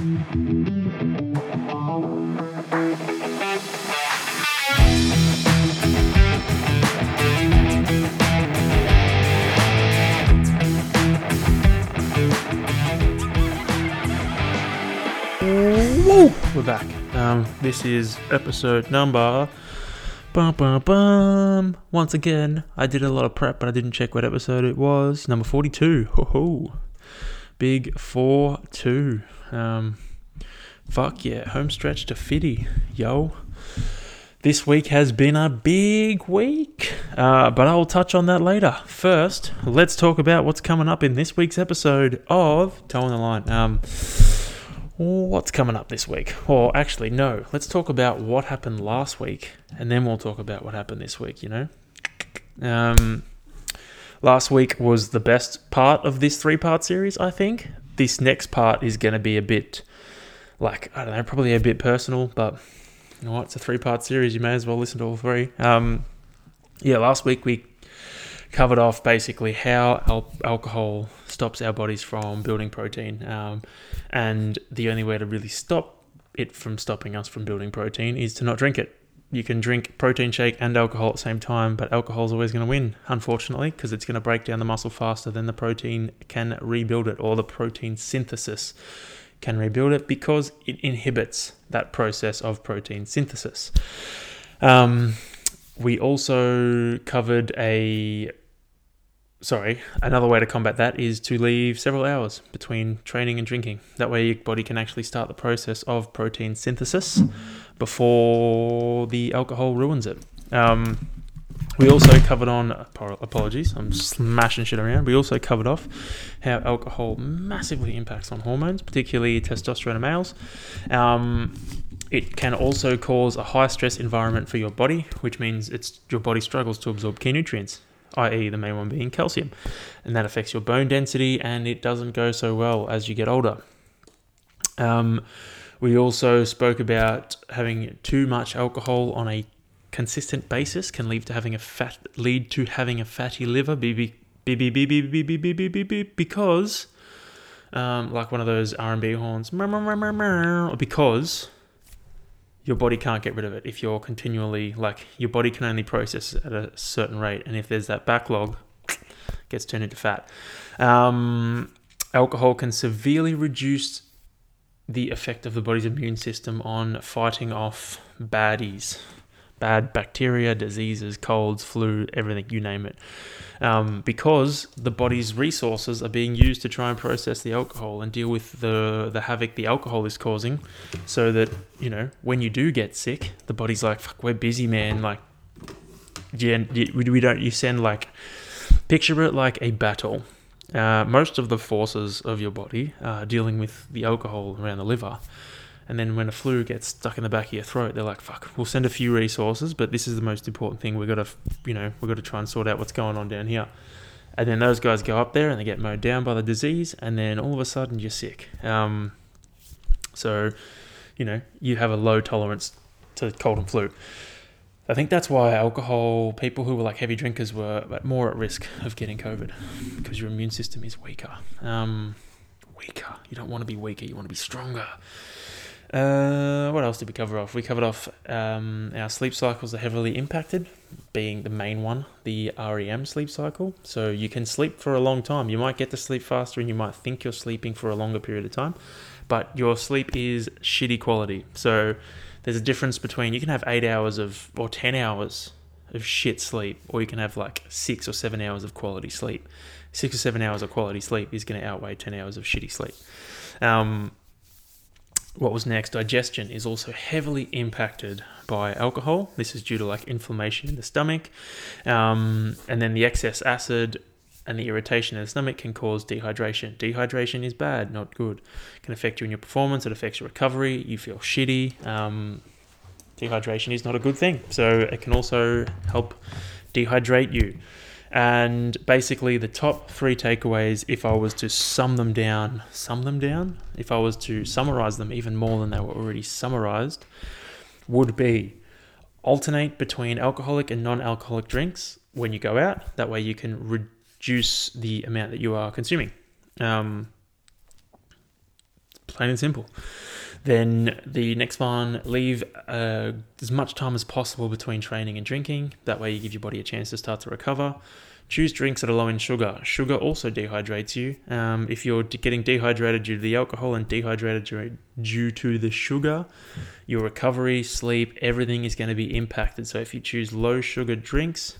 We're back. Um, this is episode number. Bum, bum, bum. Once again, I did a lot of prep, but I didn't check what episode it was. Number 42. Ho ho. Big 4 2. Um, fuck yeah. Home stretch to Fitty. Yo. This week has been a big week, uh, but I'll touch on that later. First, let's talk about what's coming up in this week's episode of Towing the Line. Um, what's coming up this week? Or actually, no, let's talk about what happened last week, and then we'll talk about what happened this week, you know? Um, last week was the best part of this three part series, I think. This next part is going to be a bit, like, I don't know, probably a bit personal, but you know what? It's a three part series. You may as well listen to all three. Um, yeah, last week we covered off basically how al- alcohol stops our bodies from building protein. Um, and the only way to really stop it from stopping us from building protein is to not drink it. You can drink protein shake and alcohol at the same time, but alcohol is always going to win, unfortunately, because it's going to break down the muscle faster than the protein can rebuild it, or the protein synthesis can rebuild it because it inhibits that process of protein synthesis. Um, we also covered a sorry, another way to combat that is to leave several hours between training and drinking. That way, your body can actually start the process of protein synthesis before the alcohol ruins it. Um, we also covered on apologies, I'm smashing shit around. We also covered off how alcohol massively impacts on hormones, particularly testosterone in males. Um, it can also cause a high stress environment for your body, which means it's your body struggles to absorb key nutrients i.e., the main one being calcium. And that affects your bone density and it doesn't go so well as you get older. Um, we also spoke about having too much alcohol on a consistent basis can lead to having a fat lead to having a fatty liver because um, like one of those R&B horns because your body can't get rid of it if you're continually like your body can only process at a certain rate and if there's that backlog gets turned into fat um, alcohol can severely reduce the effect of the body's immune system on fighting off baddies bad bacteria diseases colds flu everything you name it um, because the body's resources are being used to try and process the alcohol and deal with the the havoc the alcohol is causing, so that you know when you do get sick, the body's like, "Fuck, we're busy, man." Like, yeah, we don't. You send like, picture it like a battle. Uh, most of the forces of your body are dealing with the alcohol around the liver. And then when a flu gets stuck in the back of your throat, they're like, "Fuck, we'll send a few resources, but this is the most important thing. We've got to, you know, we've got to try and sort out what's going on down here." And then those guys go up there and they get mowed down by the disease, and then all of a sudden you're sick. Um, so, you know, you have a low tolerance to cold and flu. I think that's why alcohol, people who were like heavy drinkers were more at risk of getting COVID because your immune system is weaker. Um, weaker. You don't want to be weaker, you want to be stronger. Uh, what else did we cover off? We covered off um, our sleep cycles are heavily impacted, being the main one, the REM sleep cycle. So you can sleep for a long time. You might get to sleep faster and you might think you're sleeping for a longer period of time, but your sleep is shitty quality. So there's a difference between you can have eight hours of or 10 hours of shit sleep, or you can have like six or seven hours of quality sleep. Six or seven hours of quality sleep is going to outweigh 10 hours of shitty sleep. Um, what was next? Digestion is also heavily impacted by alcohol. This is due to like inflammation in the stomach, um, and then the excess acid and the irritation in the stomach can cause dehydration. Dehydration is bad, not good. It can affect you in your performance. It affects your recovery. You feel shitty. Um, dehydration is not a good thing. So it can also help dehydrate you. And basically, the top three takeaways, if I was to sum them down, sum them down, if I was to summarize them even more than they were already summarized, would be alternate between alcoholic and non alcoholic drinks when you go out. That way, you can reduce the amount that you are consuming. Um, plain and simple. Then the next one, leave uh, as much time as possible between training and drinking. That way, you give your body a chance to start to recover. Choose drinks that are low in sugar. Sugar also dehydrates you. Um, if you're getting dehydrated due to the alcohol and dehydrated due to the sugar, your recovery, sleep, everything is going to be impacted. So if you choose low sugar drinks,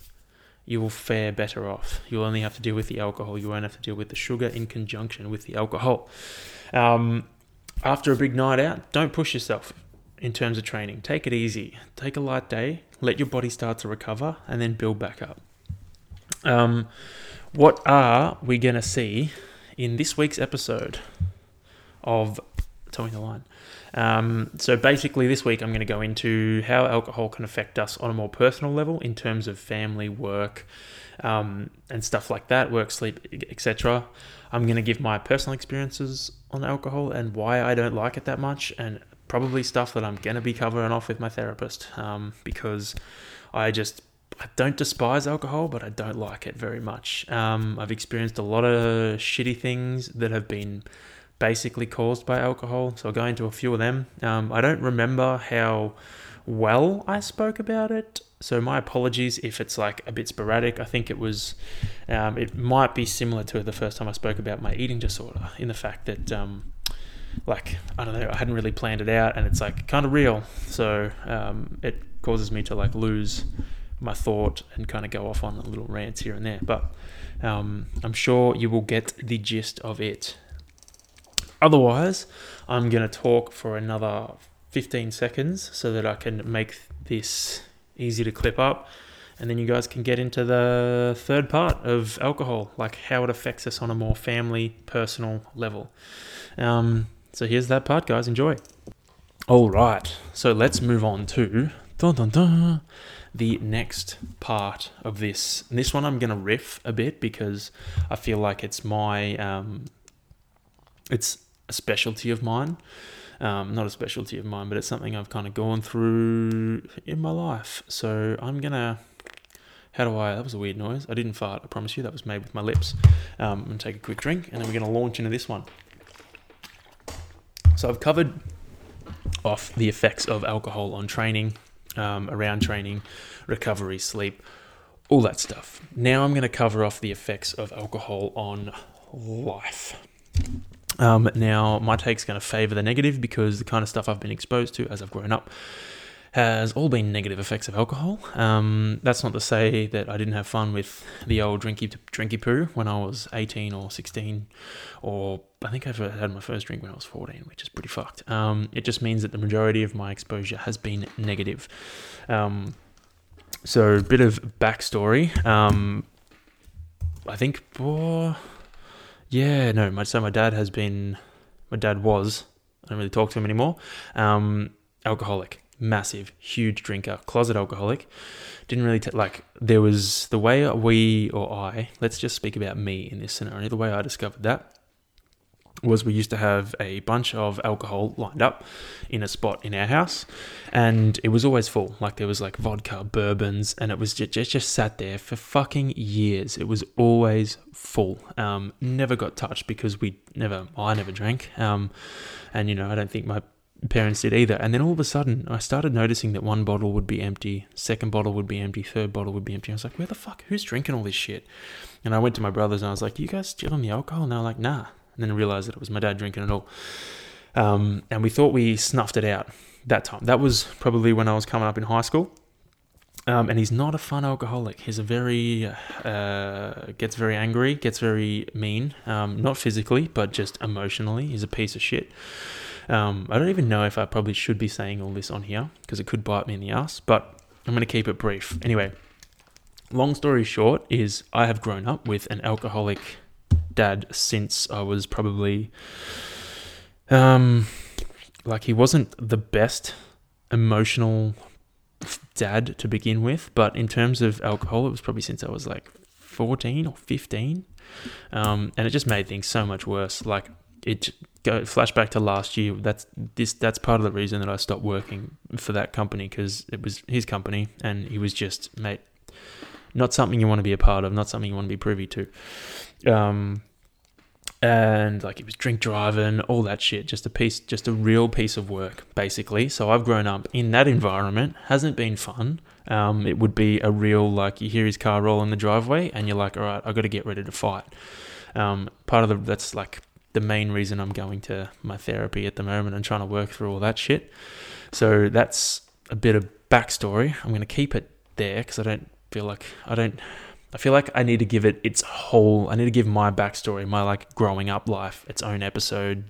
you will fare better off. You'll only have to deal with the alcohol. You won't have to deal with the sugar in conjunction with the alcohol. Um, after a big night out, don't push yourself in terms of training. Take it easy. Take a light day. Let your body start to recover and then build back up. Um, what are we going to see in this week's episode of Towing the Line? Um, so basically, this week I'm going to go into how alcohol can affect us on a more personal level in terms of family, work, um, and stuff like that, work, sleep, etc. I'm going to give my personal experiences on alcohol and why I don't like it that much, and probably stuff that I'm going to be covering off with my therapist um, because I just I don't despise alcohol, but I don't like it very much. Um, I've experienced a lot of shitty things that have been basically caused by alcohol, so I'll go into a few of them. Um, I don't remember how well I spoke about it, so my apologies if it's like a bit sporadic. I think it was, um, it might be similar to the first time I spoke about my eating disorder, in the fact that. Um, like I don't know, I hadn't really planned it out, and it's like kind of real. So um, it causes me to like lose my thought and kind of go off on a little rants here and there. But um, I'm sure you will get the gist of it. Otherwise, I'm going to talk for another 15 seconds so that I can make this easy to clip up. And then you guys can get into the third part of alcohol, like how it affects us on a more family, personal level. Um, so here's that part, guys. Enjoy. All right. So let's move on to dun, dun, dun, the next part of this. And this one I'm going to riff a bit because I feel like it's my um, it's a specialty of mine. Um, not a specialty of mine, but it's something I've kind of gone through in my life. So I'm gonna. How do I? That was a weird noise. I didn't fart. I promise you. That was made with my lips. Um, I'm gonna take a quick drink, and then we're gonna launch into this one. So I've covered off the effects of alcohol on training, um, around training, recovery, sleep, all that stuff. Now I'm going to cover off the effects of alcohol on life. Um, now, my take's going to favour the negative because the kind of stuff I've been exposed to as I've grown up has all been negative effects of alcohol. Um, that's not to say that I didn't have fun with the old drinky drinky poo when I was 18 or 16, or I think I've had my first drink when I was 14, which is pretty fucked. Um, it just means that the majority of my exposure has been negative. Um, so, a bit of backstory. Um, I think, oh, yeah, no, my, so my dad has been, my dad was, I don't really talk to him anymore, um, alcoholic massive, huge drinker, closet alcoholic. Didn't really t- like. There was the way we or I. Let's just speak about me in this scenario. The way I discovered that was we used to have a bunch of alcohol lined up in a spot in our house and it was always full like there was like vodka bourbons and it was just just, just sat there for fucking years it was always full um, never got touched because we never i never drank um, and you know i don't think my parents did either. And then all of a sudden, I started noticing that one bottle would be empty, second bottle would be empty, third bottle would be empty. I was like, where the fuck? Who's drinking all this shit? And I went to my brothers and I was like, you guys still on the alcohol? And they were like, nah. And then realized that it was my dad drinking it all. Um, and we thought we snuffed it out that time. That was probably when I was coming up in high school. Um, and he's not a fun alcoholic. He's a very uh, gets very angry, gets very mean. Um, not physically, but just emotionally. He's a piece of shit. Um, I don't even know if I probably should be saying all this on here because it could bite me in the ass, but I'm going to keep it brief. Anyway, long story short is I have grown up with an alcoholic dad since I was probably um like he wasn't the best emotional dad to begin with, but in terms of alcohol, it was probably since I was like 14 or 15. Um, and it just made things so much worse. Like it go flashback to last year. That's this. That's part of the reason that I stopped working for that company because it was his company, and he was just mate, not something you want to be a part of, not something you want to be privy to. Um, and like it was drink driving, all that shit. Just a piece, just a real piece of work, basically. So I've grown up in that environment. Hasn't been fun. Um, it would be a real like you hear his car roll in the driveway, and you're like, all right, I got to get ready to fight. Um, part of the that's like the main reason I'm going to my therapy at the moment and trying to work through all that shit. So that's a bit of backstory. I'm going to keep it there because I don't feel like I don't. I feel like I need to give it its whole. I need to give my backstory, my like growing up life, its own episode.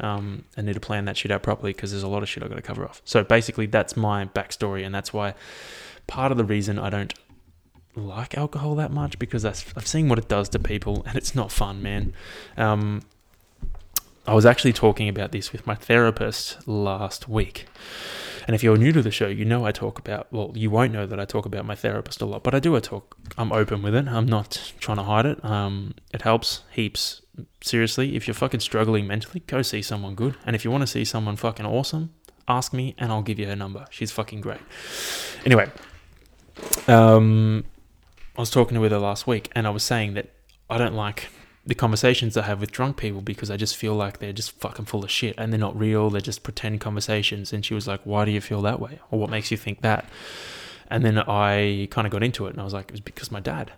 Um, I need to plan that shit out properly because there's a lot of shit I got to cover off. So basically, that's my backstory, and that's why part of the reason I don't like alcohol that much because I've seen what it does to people, and it's not fun, man. Um, I was actually talking about this with my therapist last week. And if you're new to the show, you know I talk about, well, you won't know that I talk about my therapist a lot, but I do. I talk, I'm open with it. I'm not trying to hide it. Um, it helps heaps. Seriously, if you're fucking struggling mentally, go see someone good. And if you want to see someone fucking awesome, ask me and I'll give you her number. She's fucking great. Anyway, um, I was talking with her last week and I was saying that I don't like the conversations I have with drunk people because I just feel like they're just fucking full of shit and they're not real. They're just pretend conversations. And she was like, Why do you feel that way? Or what makes you think that? And then I kind of got into it and I was like, It was because my dad.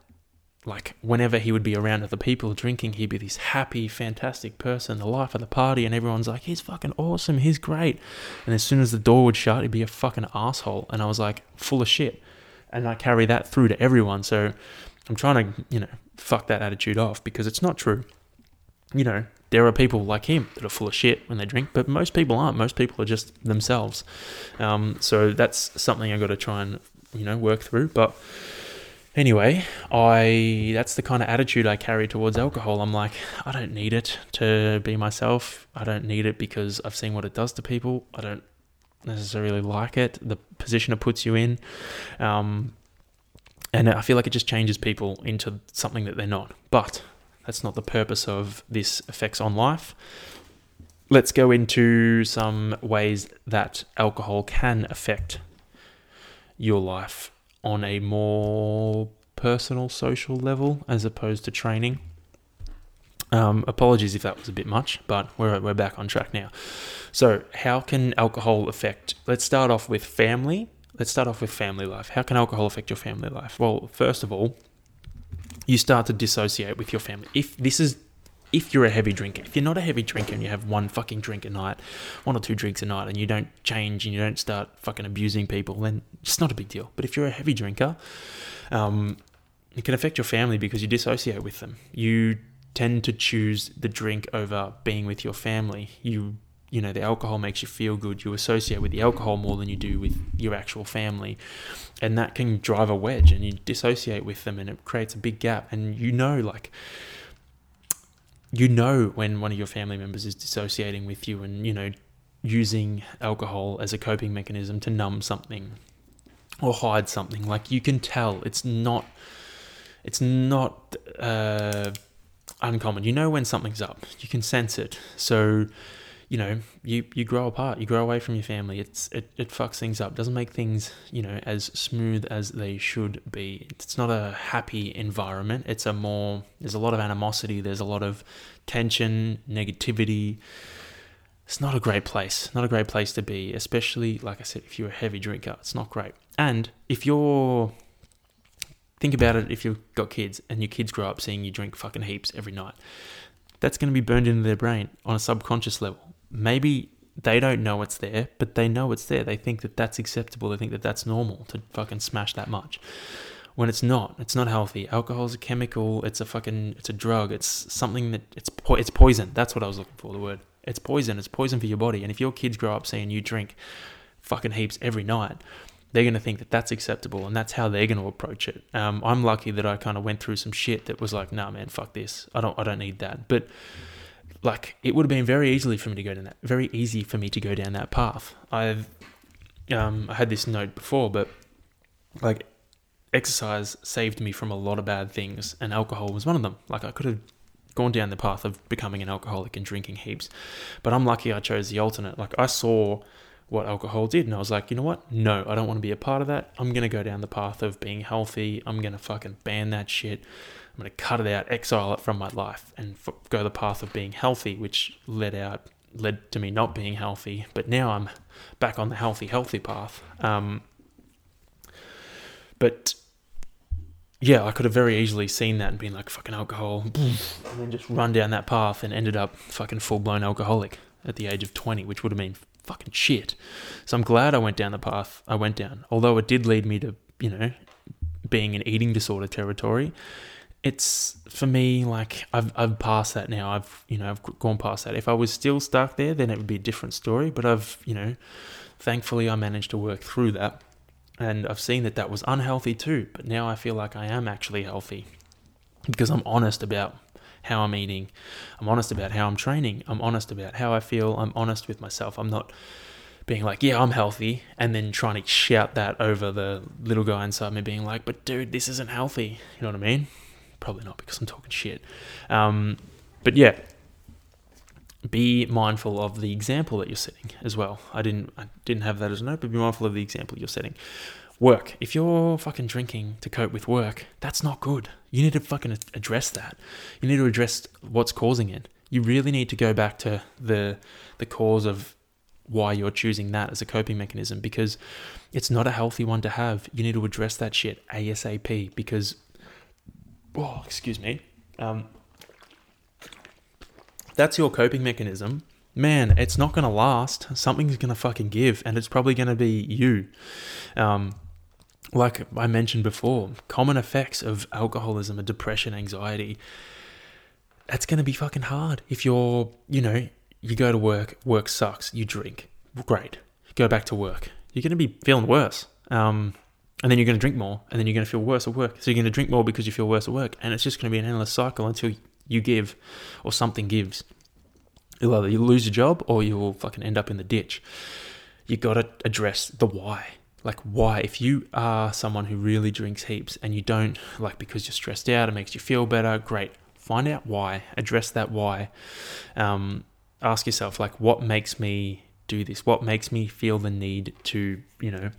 Like, whenever he would be around other people drinking, he'd be this happy, fantastic person, the life of the party, and everyone's like, He's fucking awesome, he's great. And as soon as the door would shut, he'd be a fucking asshole. And I was like, Full of shit. And I carry that through to everyone. So I'm trying to, you know, fuck that attitude off because it's not true. You know, there are people like him that are full of shit when they drink, but most people aren't. Most people are just themselves. Um, so that's something I got to try and you know work through. But anyway, I that's the kind of attitude I carry towards alcohol. I'm like, I don't need it to be myself. I don't need it because I've seen what it does to people. I don't necessarily like it. The position it puts you in. Um, and I feel like it just changes people into something that they're not. But that's not the purpose of this effects on life. Let's go into some ways that alcohol can affect your life on a more personal, social level as opposed to training. Um, apologies if that was a bit much, but we're, we're back on track now. So, how can alcohol affect? Let's start off with family let's start off with family life. How can alcohol affect your family life? Well, first of all, you start to dissociate with your family. If this is if you're a heavy drinker, if you're not a heavy drinker and you have one fucking drink a night, one or two drinks a night, and you don't change and you don't start fucking abusing people, then it's not a big deal. But if you're a heavy drinker, um, it can affect your family because you dissociate with them. You tend to choose the drink over being with your family. You you know the alcohol makes you feel good. You associate with the alcohol more than you do with your actual family. And that can drive a wedge and you dissociate with them and it creates a big gap. And you know like you know when one of your family members is dissociating with you and you know using alcohol as a coping mechanism to numb something or hide something. Like you can tell. It's not it's not uh, uncommon. You know when something's up. You can sense it. So you know, you, you grow apart, you grow away from your family. It's it, it fucks things up. Doesn't make things, you know, as smooth as they should be. It's not a happy environment. It's a more there's a lot of animosity, there's a lot of tension, negativity. It's not a great place. Not a great place to be, especially like I said, if you're a heavy drinker. It's not great. And if you're think about it if you've got kids and your kids grow up seeing you drink fucking heaps every night that's going to be burned into their brain on a subconscious level maybe they don't know it's there, but they know it's there. They think that that's acceptable. They think that that's normal to fucking smash that much. When it's not, it's not healthy. Alcohol is a chemical. It's a fucking, it's a drug. It's something that it's po- it's poison. That's what I was looking for. The word. It's poison. It's poison for your body. And if your kids grow up seeing you drink fucking heaps every night, they're going to think that that's acceptable and that's how they're going to approach it. Um, I'm lucky that I kind of went through some shit that was like, nah, man, fuck this. I don't, I don't need that. But like it would have been very easily for me to go down that very easy for me to go down that path. I've um, I had this note before, but like exercise saved me from a lot of bad things, and alcohol was one of them. Like I could have gone down the path of becoming an alcoholic and drinking heaps, but I'm lucky I chose the alternate. Like I saw what alcohol did, and I was like, you know what? No, I don't want to be a part of that. I'm gonna go down the path of being healthy. I'm gonna fucking ban that shit. I'm going to cut it out, exile it from my life, and f- go the path of being healthy, which led out led to me not being healthy. But now I'm back on the healthy, healthy path. Um, but yeah, I could have very easily seen that and been like fucking alcohol, and then just run down that path and ended up fucking full blown alcoholic at the age of 20, which would have been fucking shit. So I'm glad I went down the path I went down, although it did lead me to, you know, being in eating disorder territory. It's for me like I've I've passed that now. I've you know I've gone past that. If I was still stuck there, then it would be a different story. But I've you know, thankfully I managed to work through that and I've seen that that was unhealthy too, but now I feel like I am actually healthy because I'm honest about how I'm eating. I'm honest about how I'm training. I'm honest about how I feel. I'm honest with myself. I'm not being like, yeah, I'm healthy, and then trying to shout that over the little guy inside me, being like, but dude, this isn't healthy. You know what I mean? Probably not because I'm talking shit. Um, but yeah, be mindful of the example that you're setting as well. I didn't I didn't have that as a note, but be mindful of the example you're setting. Work. If you're fucking drinking to cope with work, that's not good. You need to fucking address that. You need to address what's causing it. You really need to go back to the the cause of why you're choosing that as a coping mechanism because it's not a healthy one to have. You need to address that shit ASAP because oh, excuse me. Um, that's your coping mechanism, man, it's not going to last. Something's going to fucking give, and it's probably going to be you. Um, like I mentioned before, common effects of alcoholism and depression, anxiety. That's going to be fucking hard. If you're, you know, you go to work, work sucks, you drink, great. Go back to work. You're going to be feeling worse. Um, and then you're going to drink more, and then you're going to feel worse at work. So you're going to drink more because you feel worse at work, and it's just going to be an endless cycle until you give or something gives. You'll either you lose your job or you will fucking end up in the ditch. You got to address the why. Like, why? If you are someone who really drinks heaps and you don't, like, because you're stressed out, it makes you feel better, great. Find out why, address that why. Um, ask yourself, like, what makes me do this? What makes me feel the need to, you know,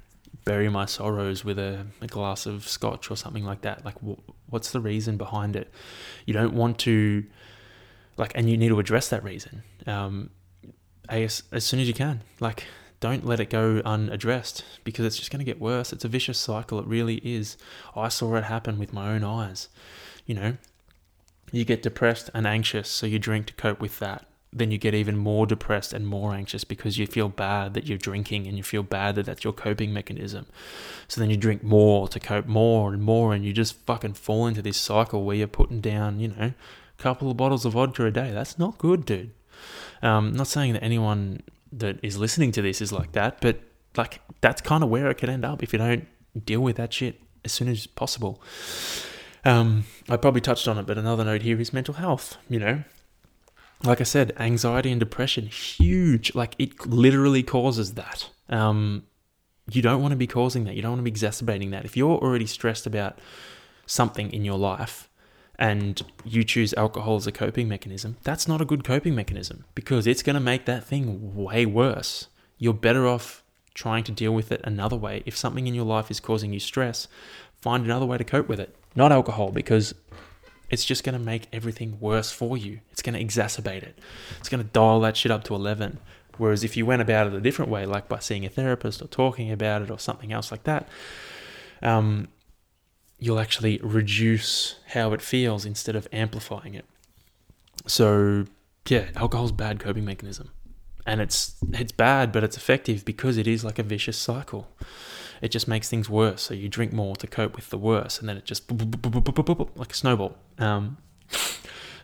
bury my sorrows with a, a glass of scotch or something like that? Like, wh- what's the reason behind it? You don't want to like, and you need to address that reason um, as as soon as you can. Like, don't let it go unaddressed because it's just going to get worse. It's a vicious cycle. It really is. I saw it happen with my own eyes. You know, you get depressed and anxious, so you drink to cope with that. Then you get even more depressed and more anxious because you feel bad that you're drinking and you feel bad that that's your coping mechanism. So then you drink more to cope more and more, and you just fucking fall into this cycle where you're putting down, you know, a couple of bottles of vodka a day. That's not good, dude. Um, not saying that anyone that is listening to this is like that, but like that's kind of where it could end up if you don't deal with that shit as soon as possible. Um, I probably touched on it, but another note here is mental health. You know, like I said, anxiety and depression, huge. Like it literally causes that. Um, you don't want to be causing that. You don't want to be exacerbating that. If you're already stressed about something in your life, and you choose alcohol as a coping mechanism, that's not a good coping mechanism because it's going to make that thing way worse. You're better off trying to deal with it another way. If something in your life is causing you stress, find another way to cope with it. Not alcohol because it's just going to make everything worse for you. It's going to exacerbate it. It's going to dial that shit up to 11. Whereas if you went about it a different way, like by seeing a therapist or talking about it or something else like that, um, you'll actually reduce how it feels instead of amplifying it. So, yeah, alcohol's bad coping mechanism. And it's it's bad, but it's effective because it is like a vicious cycle. It just makes things worse. So you drink more to cope with the worse, and then it just like a snowball. Um,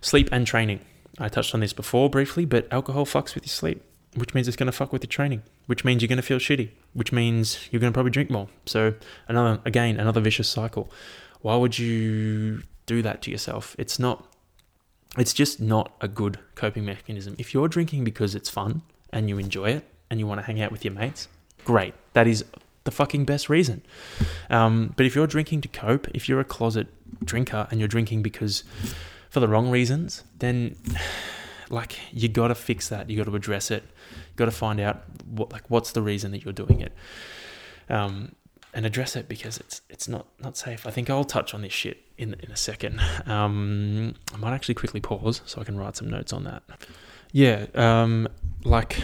sleep and training. I touched on this before briefly, but alcohol fucks with your sleep which means it's going to fuck with your training, which means you're going to feel shitty, which means you're going to probably drink more. So another again another vicious cycle. Why would you do that to yourself? It's not it's just not a good coping mechanism. If you're drinking because it's fun and you enjoy it and you want to hang out with your mates, great. That is the fucking best reason. Um, but if you're drinking to cope, if you're a closet drinker and you're drinking because for the wrong reasons, then like you got to fix that. You got to address it. You got to find out what like what's the reason that you're doing it, um, and address it because it's it's not not safe. I think I'll touch on this shit in in a second. Um, I might actually quickly pause so I can write some notes on that. Yeah, um, like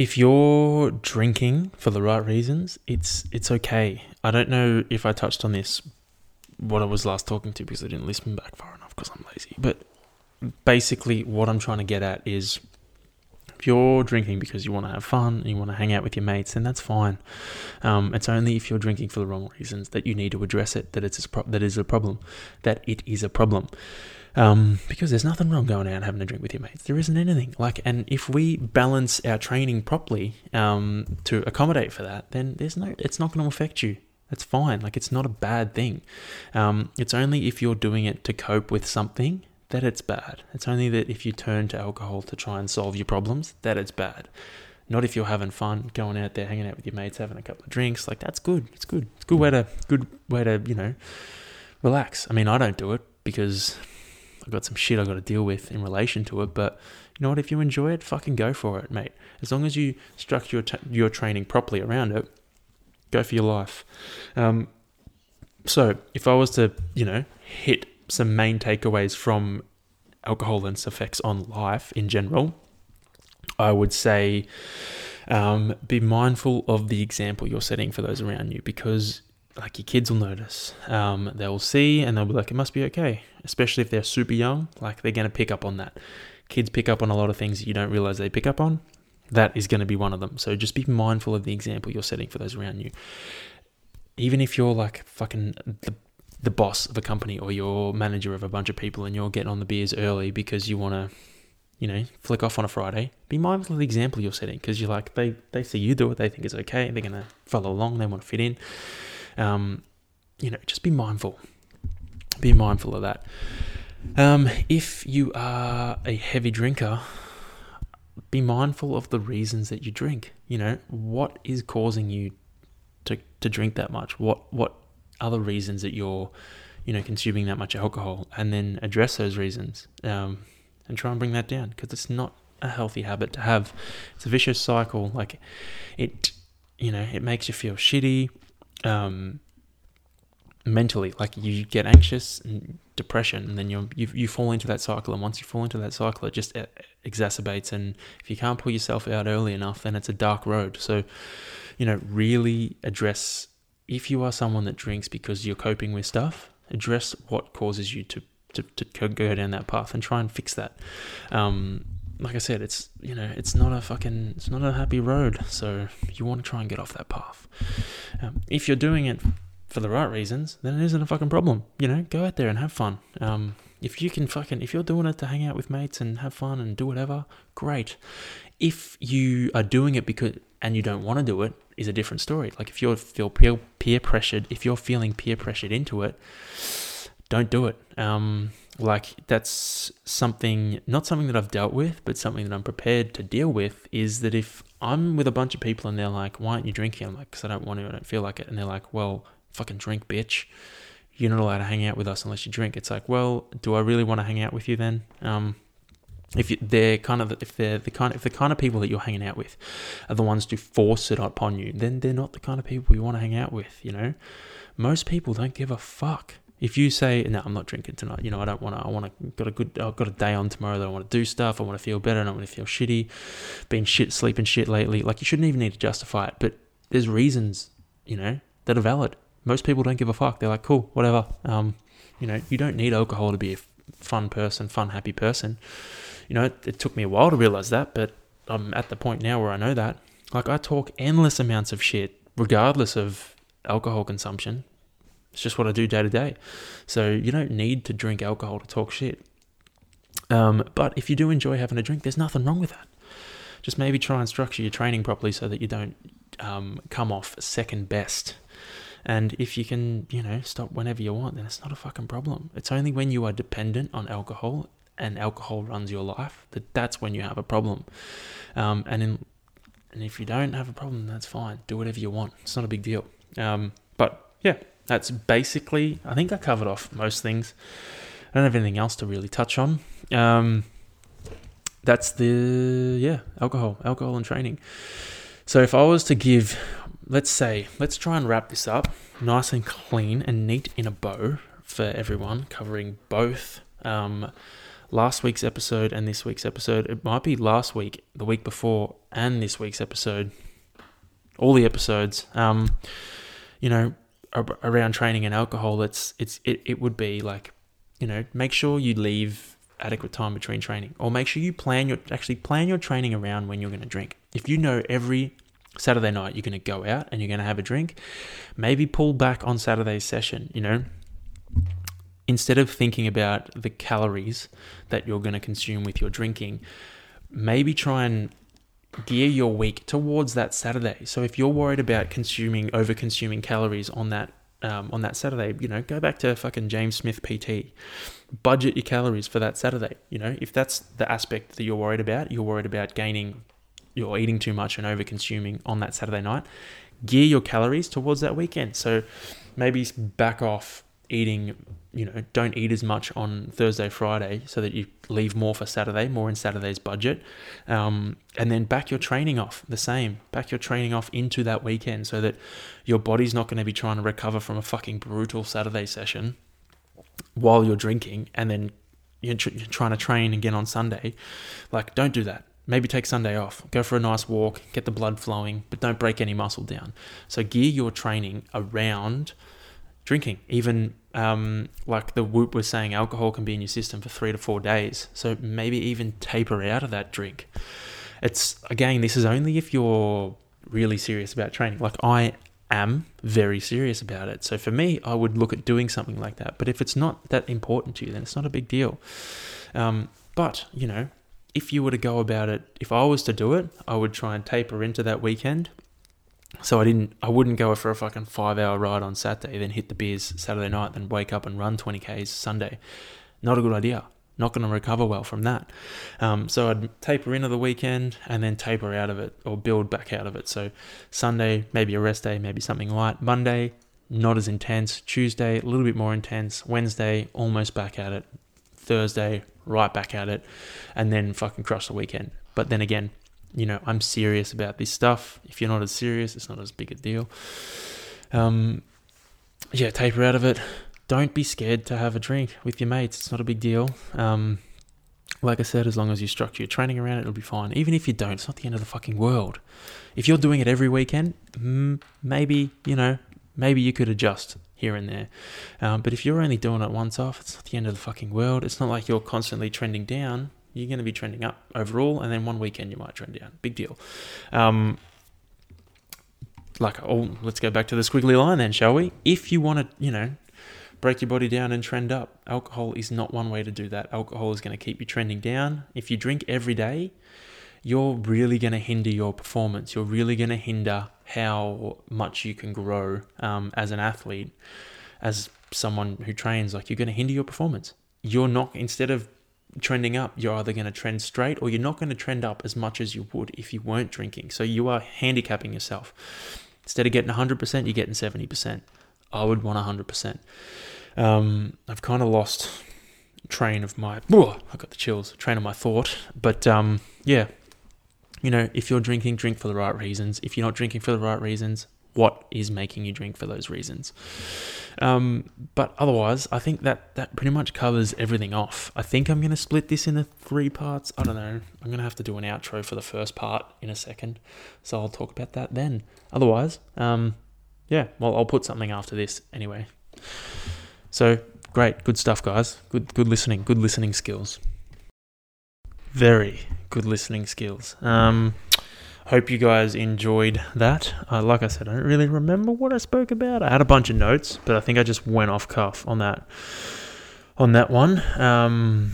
if you're drinking for the right reasons, it's it's okay. I don't know if I touched on this what I was last talking to because I didn't listen back far enough because I'm lazy. But basically, what I'm trying to get at is if you're drinking because you want to have fun and you want to hang out with your mates, then that's fine. Um, it's only if you're drinking for the wrong reasons that you need to address it. That it's pro- that is a problem. That it is a problem. Um, because there's nothing wrong going out and having a drink with your mates. There isn't anything like, and if we balance our training properly um, to accommodate for that, then there's no. It's not going to affect you. That's fine. Like it's not a bad thing. Um, it's only if you're doing it to cope with something that it's bad. It's only that if you turn to alcohol to try and solve your problems, that it's bad. Not if you're having fun, going out there, hanging out with your mates, having a couple of drinks. Like that's good. It's good. It's a good way to good way to you know relax. I mean, I don't do it because I've got some shit I got to deal with in relation to it. But you know what? If you enjoy it, fucking go for it, mate. As long as you structure your, t- your training properly around it, go for your life. Um, so if I was to you know hit some main takeaways from alcohol and its effects on life in general, I would say um, be mindful of the example you're setting for those around you because, like, your kids will notice. Um, they'll see and they'll be like, it must be okay, especially if they're super young. Like, they're going to pick up on that. Kids pick up on a lot of things that you don't realize they pick up on. That is going to be one of them. So just be mindful of the example you're setting for those around you. Even if you're like fucking the the boss of a company or you're manager of a bunch of people and you're getting on the beers early because you want to, you know, flick off on a Friday, be mindful of the example you're setting because you're like, they, they see you do it, they think it's okay, they're going to follow along, they want to fit in. Um, you know, just be mindful. Be mindful of that. Um, if you are a heavy drinker, be mindful of the reasons that you drink. You know, what is causing you to, to drink that much? What what other reasons that you're, you know, consuming that much alcohol, and then address those reasons um, and try and bring that down because it's not a healthy habit to have. It's a vicious cycle. Like it, you know, it makes you feel shitty. Um, mentally like you get anxious and depression and then you you fall into that cycle and once you fall into that cycle it just exacerbates and if you can't pull yourself out early enough then it's a dark road so you know really address if you are someone that drinks because you're coping with stuff, address what causes you to, to, to go down that path and try and fix that. Um, like I said, it's you know it's not a fucking it's not a happy road. So you want to try and get off that path. Um, if you're doing it for the right reasons, then it isn't a fucking problem. You know, go out there and have fun. Um, if you can fucking if you're doing it to hang out with mates and have fun and do whatever, great. If you are doing it because and you don't want to do it, is a different story. Like if you feel peer, peer pressured, if you're feeling peer pressured into it, don't do it. Um, like that's something, not something that I've dealt with, but something that I'm prepared to deal with. Is that if I'm with a bunch of people and they're like, "Why aren't you drinking?" I'm like, "Cause I don't want to. I don't feel like it." And they're like, "Well, fucking drink, bitch." You're not allowed to hang out with us unless you drink. It's like, well, do I really want to hang out with you then? Um, if you, they're kind of if they're the kind if the kind of people that you're hanging out with are the ones to force it upon you, then they're not the kind of people you want to hang out with. You know, most people don't give a fuck. If you say, "No, I'm not drinking tonight," you know, I don't want to. I want to got a good. I've got a day on tomorrow that I want to do stuff. I want to feel better. I don't want to feel shitty. Been shit, sleeping shit lately. Like you shouldn't even need to justify it. But there's reasons, you know, that are valid. Most people don't give a fuck. They're like, cool, whatever. Um, you know, you don't need alcohol to be a fun person, fun, happy person you know, it, it took me a while to realize that, but I'm at the point now where I know that. Like, I talk endless amounts of shit, regardless of alcohol consumption. It's just what I do day to day. So you don't need to drink alcohol to talk shit. Um, but if you do enjoy having a drink, there's nothing wrong with that. Just maybe try and structure your training properly so that you don't um, come off second best. And if you can, you know, stop whenever you want, then it's not a fucking problem. It's only when you are dependent on alcohol and alcohol runs your life, that that's when you have a problem. Um, and in, and if you don't have a problem, that's fine. Do whatever you want. It's not a big deal. Um, but yeah, that's basically. I think I covered off most things. I don't have anything else to really touch on. Um, that's the yeah alcohol, alcohol and training. So if I was to give, let's say, let's try and wrap this up nice and clean and neat in a bow for everyone, covering both um, last week's episode and this week's episode. It might be last week, the week before, and this week's episode. All the episodes. Um, you know, around training and alcohol, it's it's it, it would be like, you know, make sure you leave adequate time between training, or make sure you plan your actually plan your training around when you're going to drink. If you know every Saturday night you're going to go out and you're going to have a drink, maybe pull back on Saturday's session. You know, instead of thinking about the calories that you're going to consume with your drinking, maybe try and gear your week towards that Saturday. So if you're worried about consuming over consuming calories on that um, on that Saturday, you know, go back to fucking James Smith PT. Budget your calories for that Saturday. You know, if that's the aspect that you're worried about, you're worried about gaining, you're eating too much and over consuming on that Saturday night. Gear your calories towards that weekend. So maybe back off eating you know, don't eat as much on Thursday, Friday, so that you leave more for Saturday, more in Saturday's budget. Um, and then back your training off the same, back your training off into that weekend so that your body's not going to be trying to recover from a fucking brutal Saturday session while you're drinking and then you're, tr- you're trying to train again on Sunday. Like, don't do that. Maybe take Sunday off, go for a nice walk, get the blood flowing, but don't break any muscle down. So, gear your training around drinking. Even um, like the Whoop was saying, alcohol can be in your system for three to four days. So maybe even taper out of that drink. It's again, this is only if you're really serious about training. Like I am very serious about it. So for me, I would look at doing something like that. But if it's not that important to you, then it's not a big deal. Um, but you know, if you were to go about it, if I was to do it, I would try and taper into that weekend so I didn't, I wouldn't go for a fucking five hour ride on Saturday, then hit the beers Saturday night, then wake up and run 20 Ks Sunday. Not a good idea. Not going to recover well from that. Um, so I'd taper into the weekend and then taper out of it or build back out of it. So Sunday, maybe a rest day, maybe something light. Monday, not as intense. Tuesday, a little bit more intense. Wednesday, almost back at it. Thursday, right back at it. And then fucking crush the weekend. But then again, you know, I'm serious about this stuff. If you're not as serious, it's not as big a deal. Um, yeah, taper out of it. Don't be scared to have a drink with your mates. It's not a big deal. Um, like I said, as long as you structure your training around it, it'll be fine. Even if you don't, it's not the end of the fucking world. If you're doing it every weekend, maybe, you know, maybe you could adjust here and there. Um, but if you're only doing it once off, it's not the end of the fucking world. It's not like you're constantly trending down you're going to be trending up overall, and then one weekend you might trend down. Big deal. Um, like, oh, let's go back to the squiggly line then, shall we? If you want to, you know, break your body down and trend up, alcohol is not one way to do that. Alcohol is going to keep you trending down. If you drink every day, you're really going to hinder your performance. You're really going to hinder how much you can grow um, as an athlete, as someone who trains. Like, you're going to hinder your performance. You're not, instead of trending up, you're either going to trend straight or you're not going to trend up as much as you would if you weren't drinking. So you are handicapping yourself. Instead of getting 100%, you're getting 70%. I would want 100%. Um, I've kind of lost train of my, oh, I got the chills, train of my thought. But um, yeah, you know, if you're drinking, drink for the right reasons. If you're not drinking for the right reasons, what is making you drink for those reasons. Um, but otherwise, I think that that pretty much covers everything off. I think I'm going to split this into three parts. I don't know. I'm going to have to do an outro for the first part in a second. So I'll talk about that then. Otherwise, um, yeah, well, I'll put something after this anyway. So great, good stuff, guys. Good, good listening, good listening skills. Very good listening skills. Um, Hope you guys enjoyed that. Uh, like I said, I don't really remember what I spoke about. I had a bunch of notes, but I think I just went off cuff on that on that one. Um,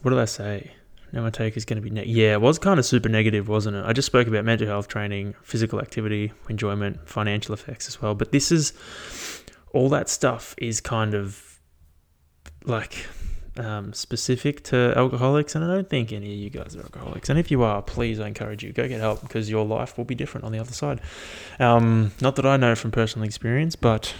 what did I say? Now my take is going to be ne- yeah, it was kind of super negative, wasn't it? I just spoke about mental health training, physical activity, enjoyment, financial effects as well. But this is all that stuff is kind of like um, specific to alcoholics, and I don't think any of you guys are alcoholics. And if you are, please, I encourage you go get help because your life will be different on the other side. Um, not that I know from personal experience, but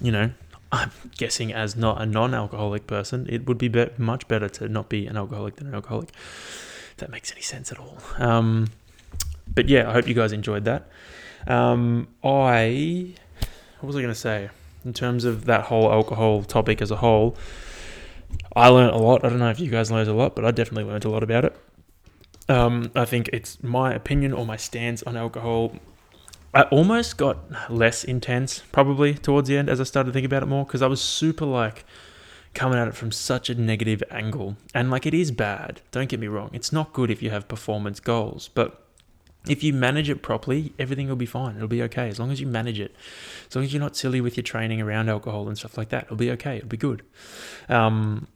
you know, I'm guessing as not a non-alcoholic person, it would be, be- much better to not be an alcoholic than an alcoholic. If that makes any sense at all. Um, but yeah, I hope you guys enjoyed that. Um, I what was I going to say? in terms of that whole alcohol topic as a whole, I learned a lot. I don't know if you guys learned a lot, but I definitely learned a lot about it. Um, I think it's my opinion or my stance on alcohol. I almost got less intense probably towards the end as I started to think about it more because I was super like coming at it from such a negative angle. And like it is bad, don't get me wrong. It's not good if you have performance goals, but if you manage it properly, everything will be fine. It'll be okay as long as you manage it. As long as you're not silly with your training around alcohol and stuff like that, it'll be okay. It'll be good. Um,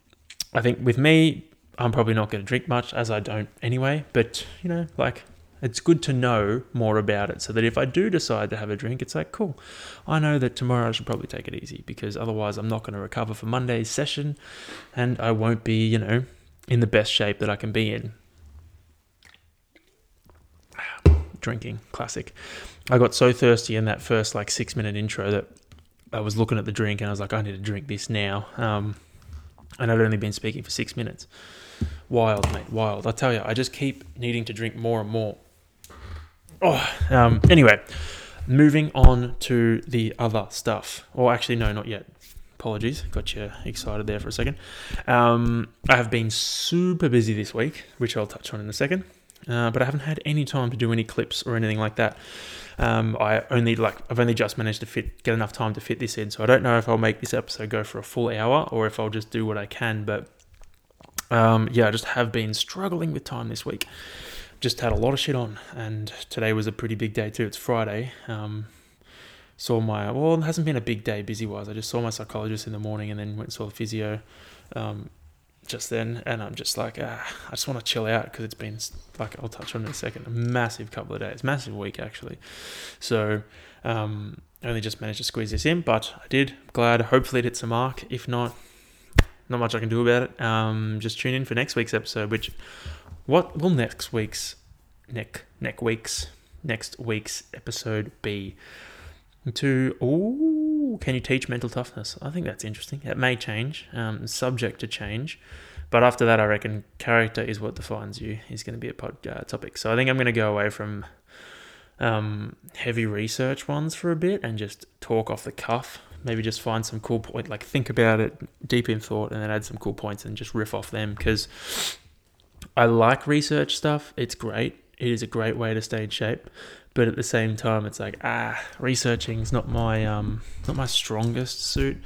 I think with me, I'm probably not going to drink much as I don't anyway, but you know, like it's good to know more about it so that if I do decide to have a drink, it's like, cool, I know that tomorrow I should probably take it easy because otherwise I'm not going to recover for Monday's session and I won't be, you know, in the best shape that I can be in. Drinking, classic. I got so thirsty in that first like six minute intro that I was looking at the drink and I was like, I need to drink this now. Um, and I'd only been speaking for six minutes. Wild, mate, wild. I tell you, I just keep needing to drink more and more. Oh, um, anyway, moving on to the other stuff. Or actually, no, not yet. Apologies, got you excited there for a second. Um, I have been super busy this week, which I'll touch on in a second. Uh, but I haven't had any time to do any clips or anything like that. Um, I only like I've only just managed to fit get enough time to fit this in, so I don't know if I'll make this episode go for a full hour or if I'll just do what I can. But um, yeah, I just have been struggling with time this week just had a lot of shit on, and today was a pretty big day too. It's Friday. Um, saw my well, it hasn't been a big day busy wise. I just saw my psychologist in the morning, and then went and saw the physio. Um, just then, and I'm just like, ah, I just want to chill out because it's been like I'll touch on in a second, a massive couple of days, massive week actually. So, um, only just managed to squeeze this in, but I did. Glad. Hopefully, it hits a mark. If not, not much I can do about it. Um, just tune in for next week's episode, which what will next week's neck next week's next week's episode be? To oh, can you teach mental toughness? I think that's interesting. It may change, um, subject to change, but after that, I reckon character is what defines you. Is going to be a pod uh, topic. So I think I'm going to go away from um, heavy research ones for a bit and just talk off the cuff. Maybe just find some cool point, like think about it deep in thought, and then add some cool points and just riff off them because I like research stuff. It's great. It is a great way to stay in shape. But at the same time, it's like ah, researching is not my um not my strongest suit.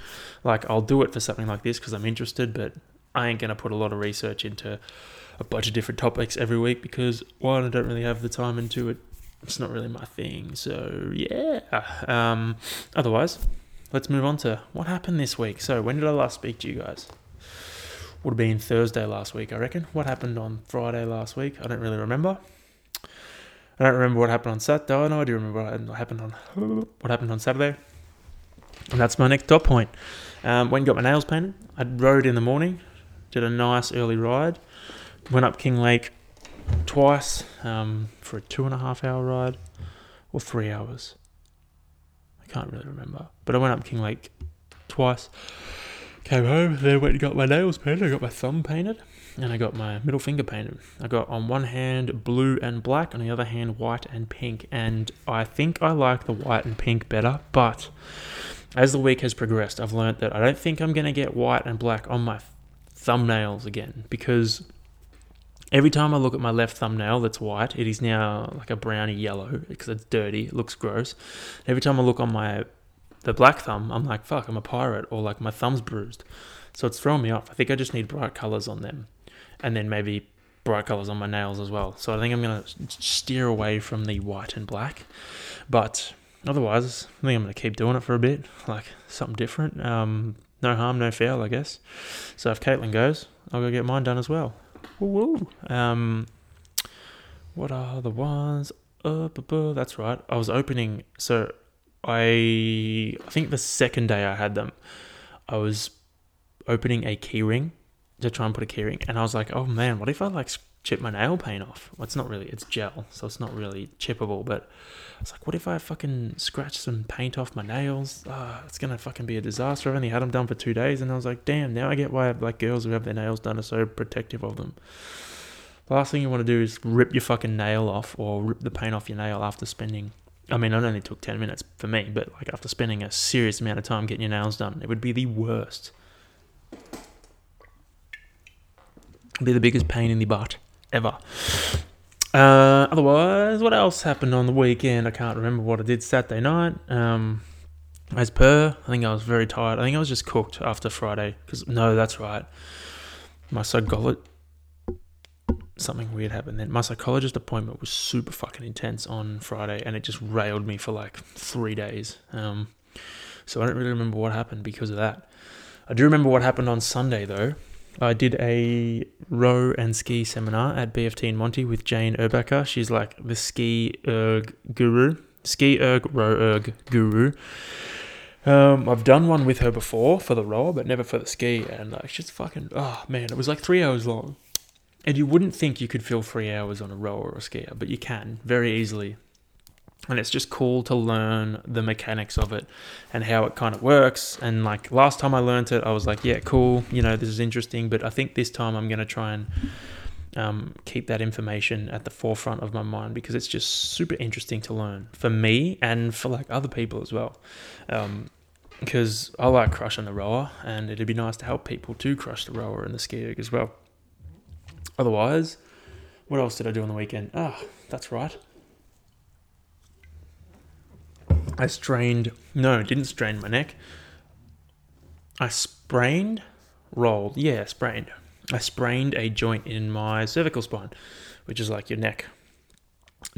Like I'll do it for something like this because I'm interested, but I ain't gonna put a lot of research into a bunch of different topics every week because one, I don't really have the time into it. It's not really my thing. So yeah. Um. Otherwise, let's move on to what happened this week. So when did I last speak to you guys? would have been Thursday last week, I reckon. What happened on Friday last week? I don't really remember. I don't remember what happened on Saturday. Oh, no, I do remember what happened on what happened on Saturday. And that's my next top point. Um, when got my nails painted, I rode in the morning, did a nice early ride, went up Kinglake twice um, for a two and a half hour ride, or three hours. I can't really remember, but I went up Kinglake twice Came home, then went and got my nails painted. I got my thumb painted, and I got my middle finger painted. I got on one hand blue and black, on the other hand white and pink. And I think I like the white and pink better, but as the week has progressed, I've learned that I don't think I'm going to get white and black on my thumbnails again because every time I look at my left thumbnail that's white, it is now like a browny yellow because it's dirty, it looks gross. Every time I look on my the black thumb, I'm like, fuck, I'm a pirate, or like my thumb's bruised. So it's throwing me off. I think I just need bright colors on them, and then maybe bright colors on my nails as well. So I think I'm gonna steer away from the white and black, but otherwise, I think I'm gonna keep doing it for a bit, like something different. Um, no harm, no foul, I guess. So if Caitlin goes, I'll go get mine done as well. Woo Um, what are the ones? Uh, that's right. I was opening. So I I think the second day I had them, I was opening a keyring to try and put a keyring, and I was like, oh man, what if I like chip my nail paint off? Well, it's not really, it's gel, so it's not really chippable. But I was like, what if I fucking scratch some paint off my nails? Oh, it's gonna fucking be a disaster. I've only had them done for two days, and I was like, damn, now I get why like girls who have their nails done are so protective of them. The last thing you want to do is rip your fucking nail off or rip the paint off your nail after spending I mean, it only took 10 minutes for me, but like after spending a serious amount of time getting your nails done, it would be the worst. Be the biggest pain in the butt ever. Uh, otherwise, what else happened on the weekend? I can't remember what I did Saturday night. Um, as per, I think I was very tired. I think I was just cooked after Friday. Because no, that's right. My psychologist, something weird happened then. My psychologist appointment was super fucking intense on Friday, and it just railed me for like three days. Um, so I don't really remember what happened because of that. I do remember what happened on Sunday though. I did a row and ski seminar at BFT in Monty with Jane Erbacher. She's like the ski erg guru, ski erg row erg guru. Um, I've done one with her before for the rower, but never for the ski, and like she's fucking oh man, it was like three hours long, and you wouldn't think you could fill three hours on a rower or a skier, but you can very easily and it's just cool to learn the mechanics of it and how it kind of works. And like last time i learned it i was like yeah cool you know this is interesting. But i think this time i'm going to try and um, keep that information at the forefront of my mind because it's just super interesting to learn for me and for like other people as well. Um, because i like crushing the rower and it'd be nice to help people to crush the rower and the ski as well. Otherwise what else did i do on the weekend? Ah that's right I strained, no, didn't strain my neck. I sprained, rolled, yeah, sprained. I sprained a joint in my cervical spine, which is like your neck.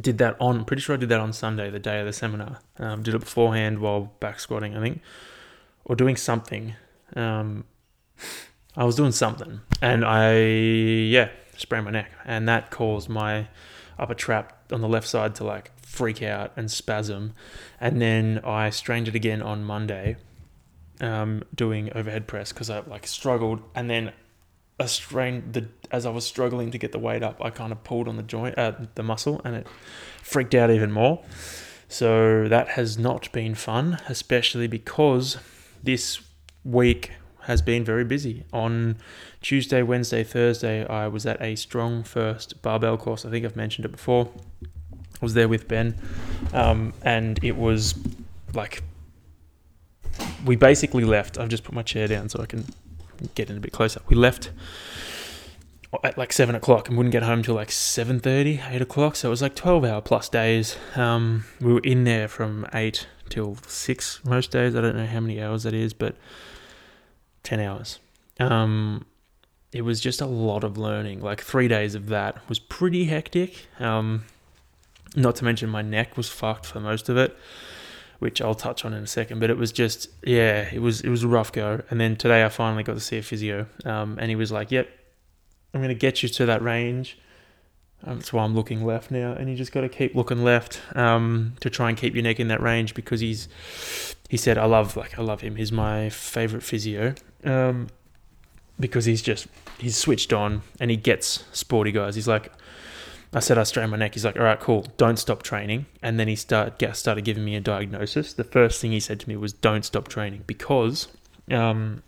Did that on, pretty sure I did that on Sunday, the day of the seminar. Um, did it beforehand while back squatting, I think, or doing something. Um, I was doing something, and I, yeah, sprained my neck, and that caused my upper trap on the left side to like freak out and spasm. And then I strained it again on Monday, um, doing overhead press because I like struggled. And then I strained the as I was struggling to get the weight up, I kind of pulled on the joint, uh, the muscle, and it freaked out even more. So that has not been fun, especially because this week has been very busy. On Tuesday, Wednesday, Thursday, I was at a StrongFirst barbell course. I think I've mentioned it before was there with Ben, um, and it was like we basically left. I've just put my chair down so I can get in a bit closer. We left at like seven o'clock and wouldn't get home till like 7.30 8 o'clock so it was like 12 hour plus days um, we were in there from 8 till 6 most days i don't know how many hours that is but 10 hours um, it was just a lot of learning like three days of that was pretty hectic um, not to mention my neck was fucked for most of it, which I'll touch on in a second. But it was just yeah, it was it was a rough go. And then today I finally got to see a physio, um, and he was like, "Yep, I'm gonna get you to that range." Um, that's why I'm looking left now, and you just got to keep looking left um, to try and keep your neck in that range because he's he said I love like I love him. He's my favorite physio um, because he's just he's switched on and he gets sporty guys. He's like I said I strained my neck. He's like, all right, cool. Don't stop training. And then he start, started giving me a diagnosis. The first thing he said to me was, don't stop training because um,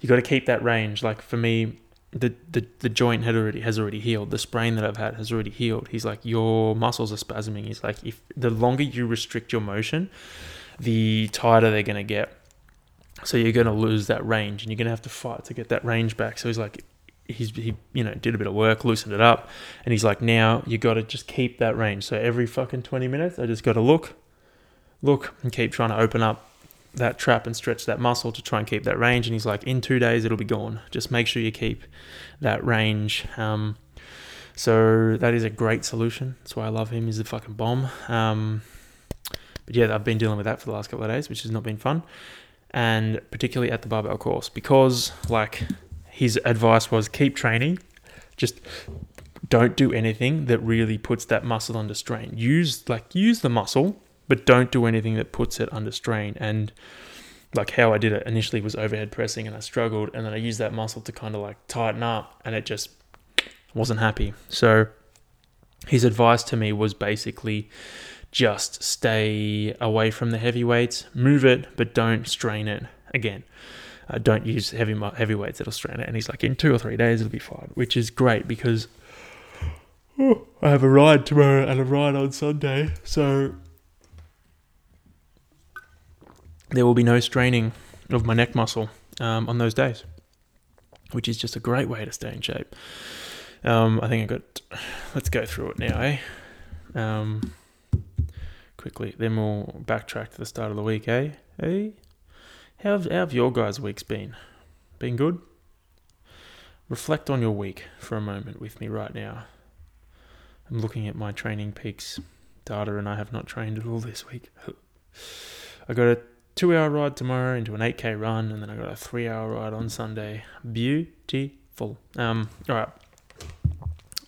you got to keep that range. Like for me, the, the, the joint had already has already healed. The sprain that I've had has already healed. He's like, your muscles are spasming. He's like, if the longer you restrict your motion, the tighter they're going to get. So you're going to lose that range and you're going to have to fight to get that range back. So he's like, he's he you know did a bit of work, loosened it up, and he's like, now you got to just keep that range. So every fucking twenty minutes, I just got to look, look, and keep trying to open up that trap and stretch that muscle to try and keep that range. And he's like, in two days it'll be gone. Just make sure you keep that range. Um, so that is a great solution. That's why I love him. He's a fucking bomb. Um, but yeah, I've been dealing with that for the last couple of days, which has not been fun. And particularly at the barbell course, because like his advice was keep training, just don't do anything that really puts that muscle under strain. Use like use the muscle, but don't do anything that puts it under strain. And like how I did it initially was overhead pressing and I struggled and then I used that muscle to kind of like tighten up and it just wasn't happy. So his advice to me was basically just stay away from the heavy weights, move it, but don't strain it again uh, don't use heavy heavy weights that'll strain it. And he's like, in two or three days it'll be fine, which is great because oh, I have a ride tomorrow and a ride on Sunday. So there will be no straining of my neck muscle um, on those days, which is just a great way to stay in shape. Um, I think I got. Let's go through it now, eh? Um, quickly, then we'll backtrack to the start of the week, eh? Eh? How have, how have your guys' weeks been? Been good? Reflect on your week for a moment with me right now. I'm looking at my TrainingPeaks data and I have not trained at all this week. I got a two hour ride tomorrow into an 8k run and then I got a three hour ride on Sunday. Beautiful. Um, all right.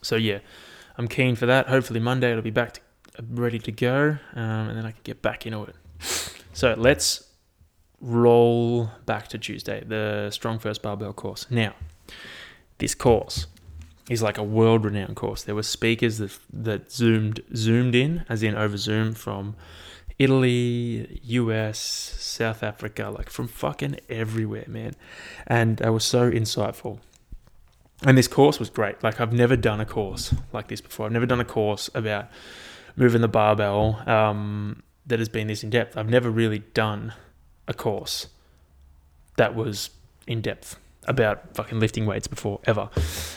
So yeah, I'm keen for that. Hopefully Monday it'll be back to, ready to go um, and then I can get back into it. So let's roll back to Tuesday, the StrongFirst Barbell course. Now, this course is like a world renowned course. There were speakers that that zoomed zoomed in, as in over Zoom from Italy, US, South Africa, like from fucking everywhere, man. And they were so insightful. And this course was great. Like I've never done a course like this before. I've never done a course about moving the barbell um, that has been this in depth. I've never really done a course that was in depth about fucking lifting weights before ever.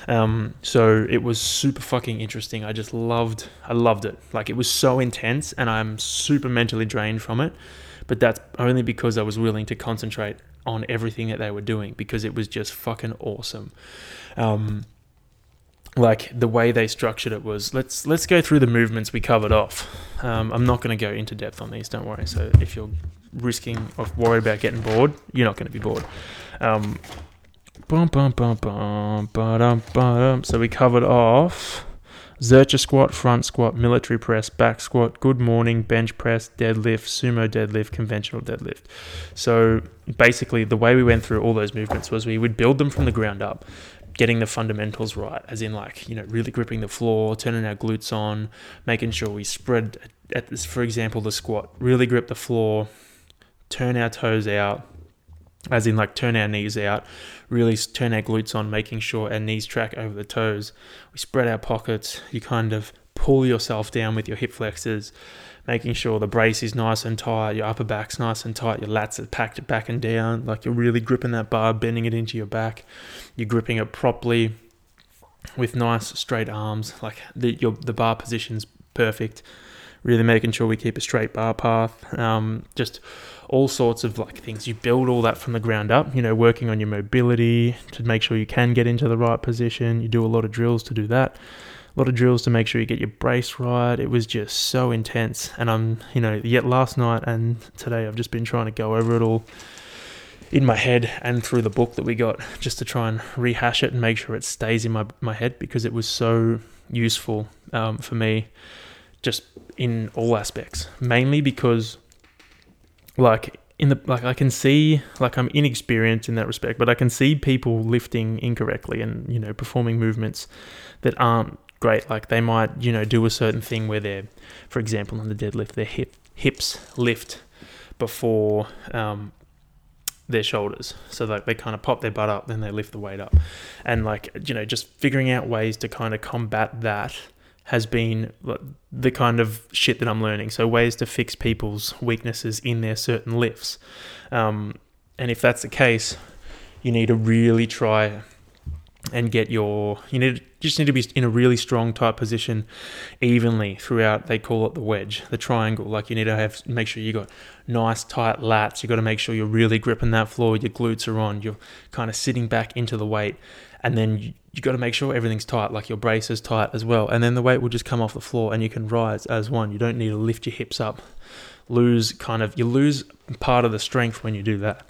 Um, so it was super fucking interesting. I just loved, I loved it. Like it was so intense, and I'm super mentally drained from it. But that's only because I was willing to concentrate on everything that they were doing because it was just fucking awesome. Um, like the way they structured it was let's let's go through the movements we covered off. Um, I'm not going to go into depth on these, don't worry. So if you're risking of worried about getting bored, you're not going to be bored. Um, bum, bum, bum, bum, ba-dum, ba-dum. So we covered off Zercher squat, front squat, military press, back squat, good morning, bench press, deadlift, sumo deadlift, conventional deadlift. So basically, the way we went through all those movements was we would build them from the ground up getting the fundamentals right, as in like you know really gripping the floor, turning our glutes on, making sure we spread at this, for example, the squat, really grip the floor, turn our toes out, as in like turn our knees out, really turn our glutes on, making sure our knees track over the toes. We spread our pockets. You kind of pull yourself down with your hip flexors, making sure the brace is nice and tight, your upper back's nice and tight, your lats are packed back and down, like you're really gripping that bar, bending it into your back. You're gripping it properly with nice straight arms, like the your the bar position's perfect. Really making sure we keep a straight bar path. Um, just all sorts of like things. You build all that from the ground up, you know, working on your mobility to make sure you can get into the right position. You do a lot of drills to do that. A lot of drills to make sure you get your brace right. It was just so intense. And I'm, you know, yet last night and today I've just been trying to go over it all in my head and through the book that we got just to try and rehash it and make sure it stays in my, my head because it was so useful um, for me just in all aspects. Mainly because like in the like I can see like I'm inexperienced in that respect, but I can see people lifting incorrectly and you know performing movements that aren't great. Like they might you know do a certain thing where they're, for example, on the deadlift, their hip hips lift before um, their shoulders, so like they kind of pop their butt up, then they lift the weight up, and like you know just figuring out ways to kind of combat that has been the kind of shit that I'm learning. So ways to fix people's weaknesses in their certain lifts. Um, and if that's the case, you need to really try and get your you need just need to be in a really strong tight position evenly throughout they call it the wedge the triangle like you need to have make sure you got nice tight lats you got to make sure you're really gripping that floor your glutes are on you're kind of sitting back into the weight and then you, you got to make sure everything's tight, like your brace is tight as well. And then the weight will just come off the floor and you can rise as one. You don't need to lift your hips up. Lose kind of, you lose part of the strength when you do that.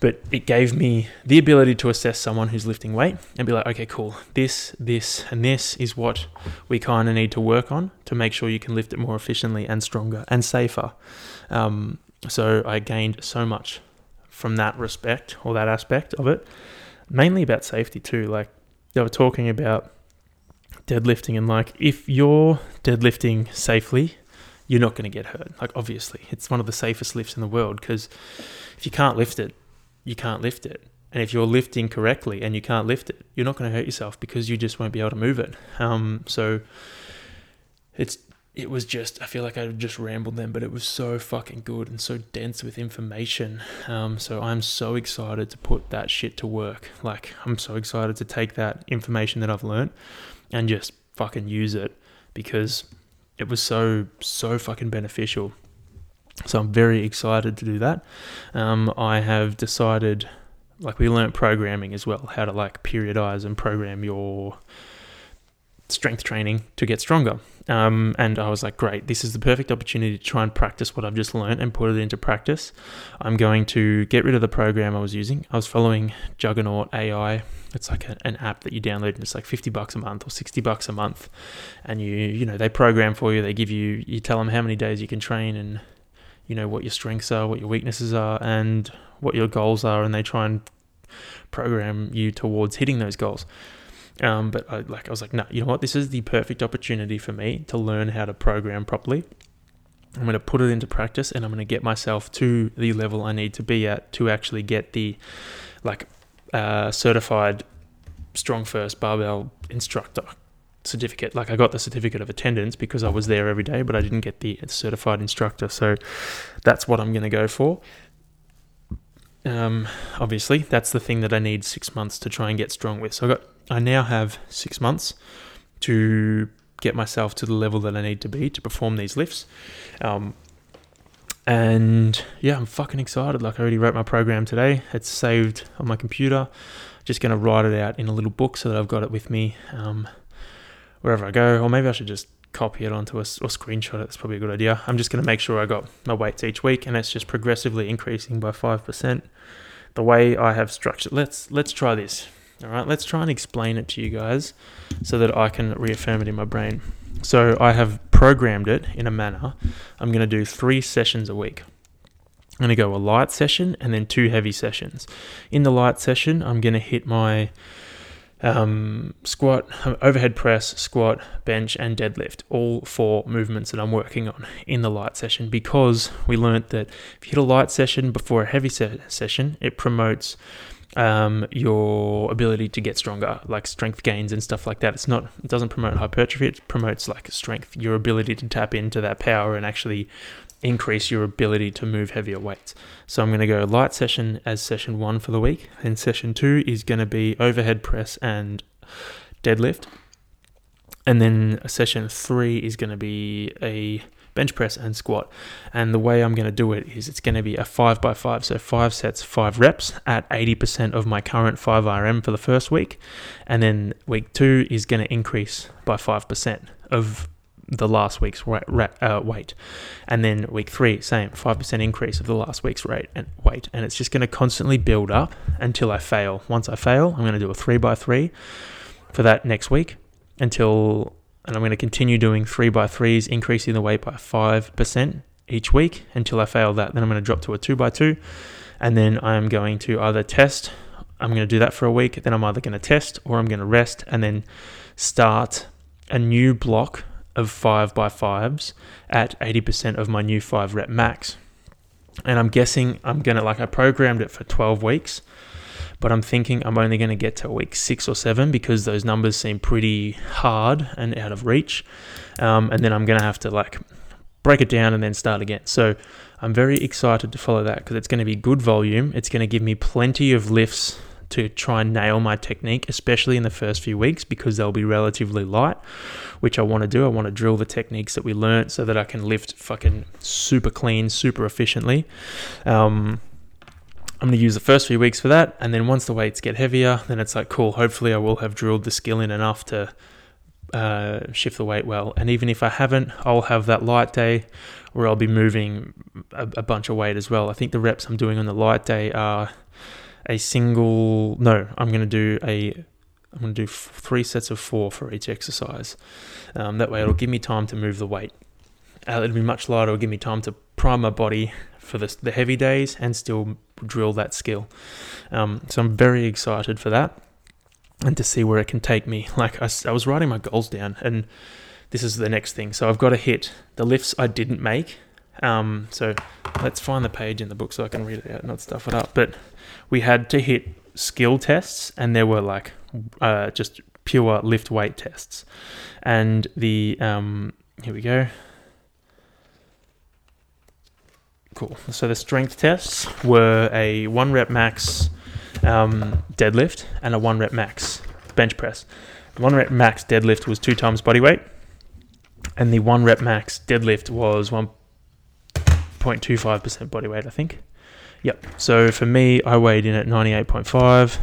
But it gave me the ability to assess someone who's lifting weight and be like, okay, cool. This, this, and this is what we kind of need to work on to make sure you can lift it more efficiently and stronger and safer. Um, so I gained so much from that respect or that aspect of it mainly about safety too. Like they were talking about deadlifting and like if you're deadlifting safely, you're not going to get hurt. Like obviously, it's one of the safest lifts in the world because if you can't lift it, you can't lift it. And if you're lifting correctly and you can't lift it, you're not going to hurt yourself because you just won't be able to move it. Um, so it's it was just I feel like I just rambled then, but it was so fucking good and so dense with information. Um, so I'm so excited to put that shit to work. Like I'm so excited to take that information that I've learned and just fucking use it because it was so so fucking beneficial. So I'm very excited to do that. Um, I have decided, like we learnt programming as well, how to like periodize and program your strength training to get stronger. Um, and I was like, great, this is the perfect opportunity to try and practice what I've just learned and put it into practice. I'm going to get rid of the program I was using. I was following Juggernaut AI. It's like a, an app that you download and it's like 50 bucks a month or 60 bucks a month. And you, you know, they program for you. They give you, you tell them how many days you can train and, you know, what your strengths are, what your weaknesses are, and what your goals are. And they try and program you towards hitting those goals. Um, but I like I was like, no, you know what? This is the perfect opportunity for me to learn how to program properly. I'm going to put it into practice, and I'm going to get myself to the level I need to be at to actually get the like uh, certified StrongFirst barbell instructor certificate. Like I got the certificate of attendance because I was there every day, but I didn't get the certified instructor. So that's what I'm going to go for. Um, obviously, that's the thing that I need six months to try and get strong with. So I got I now have six months to get myself to the level that I need to be to perform these lifts. Um, and yeah, I'm fucking excited. Like I already wrote my program today. It's saved on my computer. Just gonna write it out in a little book so that I've got it with me um, wherever I go. Or maybe I should just copy it onto a or screenshot it. That's probably a good idea. I'm just gonna make sure I got my weights each week, and it's just progressively increasing by five percent. The way I have structured. Let's let's try this. All right, let's try and explain it to you guys so that I can reaffirm it in my brain. So I have programmed it in a manner. I'm going to do three sessions a week. I'm going to go a light session and then two heavy sessions. In the light session, I'm going to hit my um, squat, overhead press, squat, bench, and deadlift. All four movements that I'm working on in the light session because we learned that if you hit a light session before a heavy se- session, it promotes um, your ability to get stronger, like strength gains and stuff like that. It's not, it doesn't promote hypertrophy, it promotes like strength, your ability to tap into that power and actually increase your ability to move heavier weights. So I'm going to go light session as session one for the week, and session two is going to be overhead press and deadlift. And then session three is going to be a bench press and squat. And the way I'm going to do it is it's going to be a 5 by 5 so 5 sets, 5 reps at 80% of my current 5RM for the first week. And then week 2 is going to increase by 5% of the last week's uh, weight. And then week 3, same, 5% increase of the last week's rate and weight. And it's just going to constantly build up until I fail. Once I fail, I'm going to do a 3 by 3 for that next week until and I'm going to continue doing three by threes, increasing the weight by 5% each week until I fail that. Then I'm going to drop to a two by two, and then I'm going to either test. I'm going to do that for a week. Then I'm either going to test or I'm going to rest, and then start a new block of five by fives at 80% of my new five rep max. And I'm guessing I'm going to, like, I programmed it for 12 weeks but I'm thinking I'm only going to get to week six or seven because those numbers seem pretty hard and out of reach. Um, and then I'm going to have to like break it down and then start again. So I'm very excited to follow that because it's going to be good volume. It's going to give me plenty of lifts to try and nail my technique, especially in the first few weeks because they'll be relatively light, which I want to do. I want to drill the techniques that we learned so that I can lift fucking super clean, super efficiently. Um, I'm going to use the first few weeks for that. And then once the weights get heavier, then it's like, cool, hopefully I will have drilled the skill in enough to uh, shift the weight well. And even if I haven't, I'll have that light day where I'll be moving a, a bunch of weight as well. I think the reps I'm doing on the light day are a single, no, I'm going to do a I'm going to do three sets of four for each exercise. Um, that way, it'll give me time to move the weight. Uh, it'll be much lighter. It'll give me time to prime my body for the, the heavy days and still drill that skill. Um, so I'm very excited for that and to see where it can take me. Like I, I was writing my goals down, and this is the next thing. So I've got to hit the lifts I didn't make. Um, so let's find the page in the book so I can read it out, and not stuff it up. But we had to hit skill tests, and there were like uh, just pure lift weight tests. And the um, here we go. Cool. So the strength tests were a one rep max um, deadlift and a one rep max bench press. The one rep max deadlift was two times body weight, and the one rep max deadlift was 1.25% body weight, I think. Yep. So for me, I weighed in at 98.5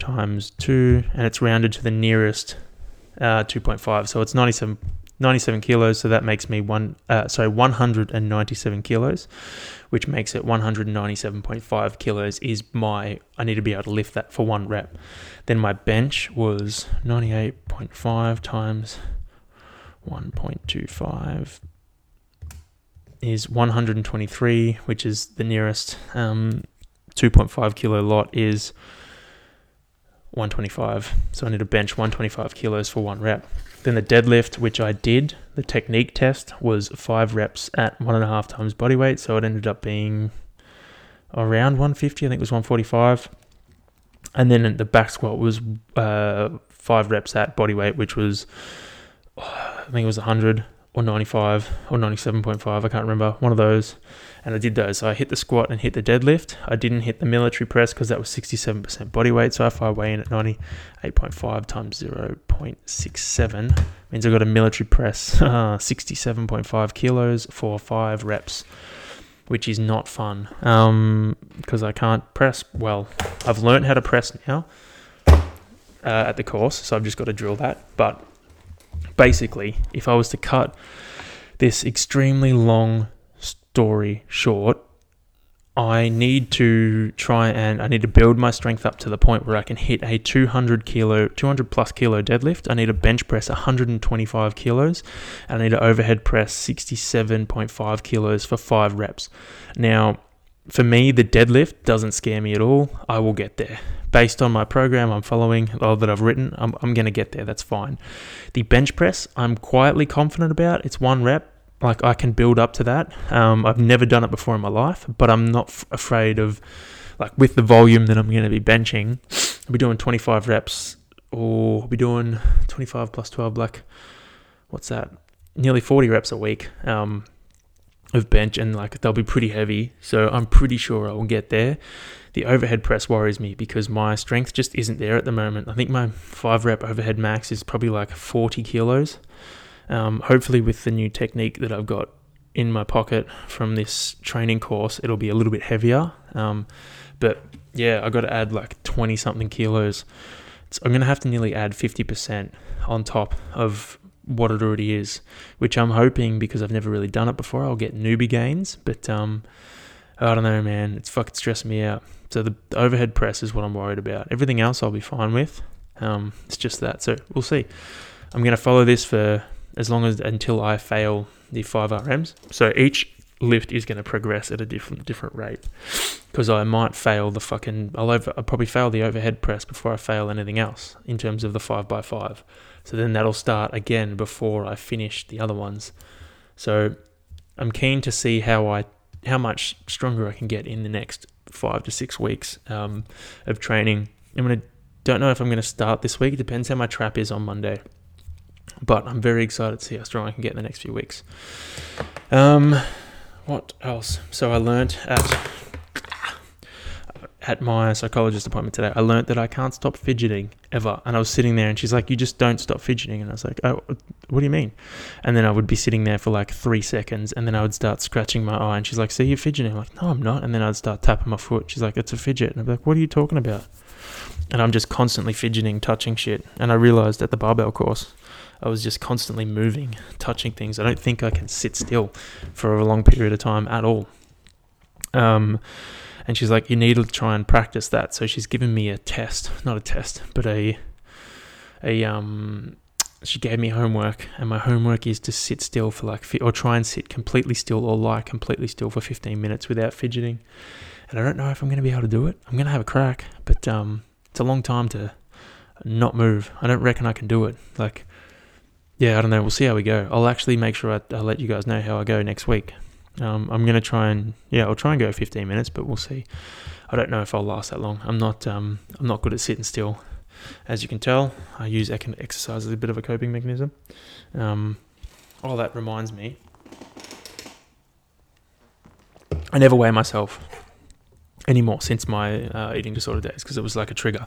times 2, and it's rounded to the nearest uh, 2.5. So it's 97, 97 kilos. So that makes me one, uh, sorry, 197 kilos, which makes it 197.5 kilos is my, I need to be able to lift that for one rep. Then my bench was 98.5 times 1.25 is 123, which is the nearest. Um, 2.5 kilo lot is 125. So I need to bench 125 kilos for one rep. Then the deadlift, which I did, the technique test was five reps at one and a half times body weight. So it ended up being around 150. I think it was 145. And then the back squat was uh, five reps at body weight, which was, I think it was 100 or 95 or 97.5, I can't remember, one of those. And I did those. So I hit the squat and hit the deadlift. I didn't hit the military press because that was 67% body weight. So if I weigh in at 98.5 times 0.67, means I got a military press uh, 67.5 kilos for five reps, which is not fun um, because I can't press well. I've learned how to press now uh, at the course, so I've just got to drill that. But basically, if I was to cut this extremely long story short, I need to try and I need to build my strength up to the point where I can hit a 200 kilo, 200 plus kilo deadlift. I need to bench press 125 kilos, and I need to overhead press 67.5 kilos for five reps. Now, for me, the deadlift doesn't scare me at all. I will get there based on my program I'm following or that I've written, I'm, I'm going to get there. That's fine. The bench press, I'm quietly confident about. It's one rep. Like I can build up to that. Um, I've never done it before in my life, but I'm not f- afraid of, like, with the volume that I'm going to be benching, I'll be doing 25 reps or I'll be doing 25 plus 12, like, what's that? Nearly 40 reps a week. Um, of bench and like they'll be pretty heavy. So I'm pretty sure I will get there. The overhead press worries me because my strength just isn't there at the moment. I think my five rep overhead max is probably like 40 kilos. Um, hopefully, with the new technique that I've got in my pocket from this training course, it'll be a little bit heavier. Um, but yeah, I got to add like 20 something kilos. So I'm going to have to nearly add 50% on top of what it already is, which I'm hoping because I've never really done it before, I'll get newbie gains. But um, I don't know, man. It's fucking stressing me out. So the, overhead press is what I'm worried about. Everything else I'll be fine with. Um, it's just that. So we'll see. I'm going to follow this for as long as until I fail the five RMs. So each lift is going to progress at a different different rate because I might fail the fucking I'll over I'll probably fail the overhead press before I fail anything else in terms of the five by five. So then that'll start again before I finish the other ones. So I'm keen to see how I how much stronger I can get in the next five to six weeks um, of training. I'm gonna don't know if I'm gonna start this week. It depends how my trap is on Monday. But I'm very excited to see how strong I can get in the next few weeks. Um, what else? So I learned at at my psychologist appointment today, I learned that I can't stop fidgeting ever. And I was sitting there and she's like, You just don't stop fidgeting. And I was like, Oh, what do you mean? And then I would be sitting there for like three seconds and then I would start scratching my eye. And she's like, See, you're fidgeting. I'm like, No, I'm not. And then I'd start tapping my foot. She's like, It's a fidget. And I'd be like, What are you talking about? And I'm just constantly fidgeting, touching shit. And I realized at the barbell course, I was just constantly moving, touching things. I don't think I can sit still for a long period of time at all. Um, and she's like, you need to try and practice that. So she's given me a test, not a test, but a a um. She gave me homework, and my homework is to sit still for like, or try and sit completely still or lie completely still for 15 minutes without fidgeting. And I don't know if I'm going to be able to do it. I'm going to have a crack, but um, it's a long time to not move. I don't reckon I can do it. Like, yeah, I don't know. We'll see how we go. I'll actually make sure I, will let you guys know how I go next week. Um, I'm gonna try and yeah, I'll try and go 15 minutes, but we'll see. I don't know if I'll last that long. I'm not um, I'm not good at sitting still, as you can tell. I use exercise as a bit of a coping mechanism. Um, oh, that reminds me. I never weigh myself anymore since my uh, eating disorder days because it was like a trigger,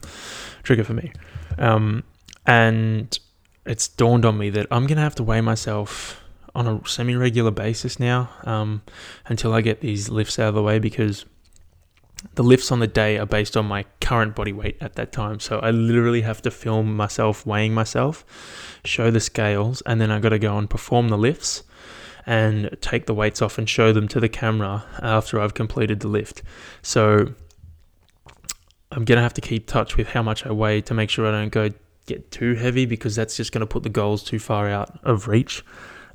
trigger for me. Um, and it's dawned on me that I'm gonna have to weigh myself on a semi-regular basis now um, until I get these lifts out of the way because the lifts on the day are based on my current body weight at that time. So I literally have to film myself weighing myself, show the scales, and then I got to go and perform the lifts and take the weights off and show them to the camera after I've completed the lift. So I'm going to have to keep touch with how much I weigh to make sure I don't go get too heavy because that's just going to put the goals too far out of reach.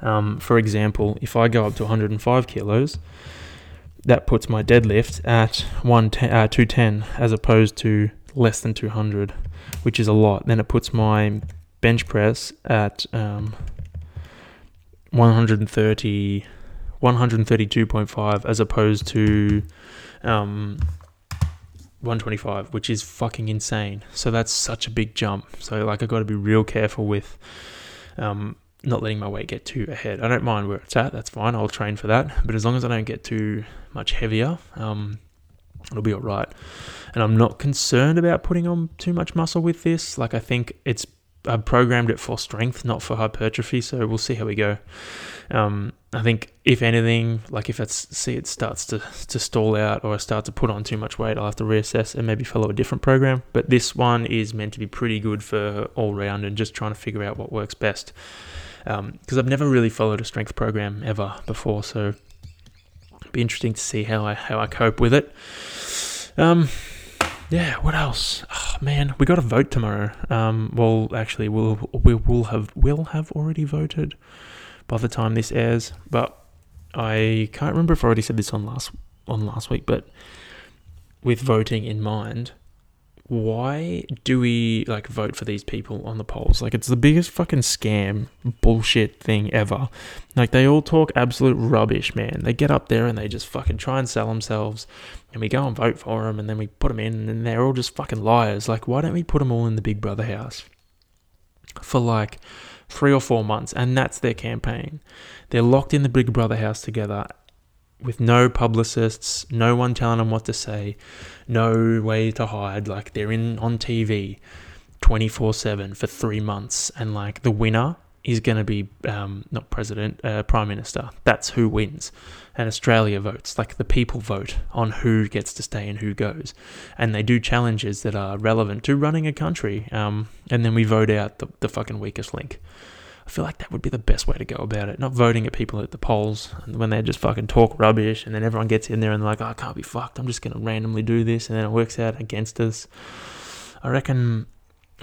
Um, for example, if I go up to 105 kilos, that puts my deadlift at 110, uh, 210 as opposed to less than 200, which is a lot. Then it puts my bench press at um, 130 132.5 as opposed to um, 125 which is fucking insane so that's such a big jump so like i got to be real careful with um, not letting my weight get too ahead i don't mind where it's at that's fine i'll train for that but as long as i don't get too much heavier um, it'll be all right and i'm not concerned about putting on too much muscle with this like i think it's I programmed it for strength, not for hypertrophy. So we'll see how we go. Um, I think if anything, like if it's see it starts to to stall out or I start to put on too much weight, I'll have to reassess and maybe follow a different program. But this one is meant to be pretty good for all round and just trying to figure out what works best. Because um, I've never really followed a strength program ever before, so it'd be interesting to see how I how I cope with it. Um, yeah, what else? Oh, man, we got to vote tomorrow. Um, well, actually, we'll we will have will have already voted by the time this airs. But I can't remember if I already said this on last on last week. But with voting in mind, why do we like vote for these people on the polls? Like it's the biggest fucking scam bullshit thing ever. Like they all talk absolute rubbish, man. They get up there and they just fucking try and sell themselves, and we go and vote for them, and then we put them in, and they're all just fucking liars. Like why don't we put them all in the Big Brother house for like three or four months, and that's their campaign. They're locked in the Big Brother house together, with no publicists, no one telling them what to say, no way to hide. Like they're in on TV 24 7 for three months, and like the winner is going to be um, not president, uh, prime minister. That's who wins. And Australia votes, like the people vote on who gets to stay and who goes. And they do challenges that are relevant to running a country. Um, and then we vote out the, the fucking weakest link. I feel like that would be the best way to go about it. Not voting at people at the polls when they just fucking talk rubbish and then everyone gets in there and they're like, oh, I can't be fucked. I'm just going to randomly do this and then it works out against us. I reckon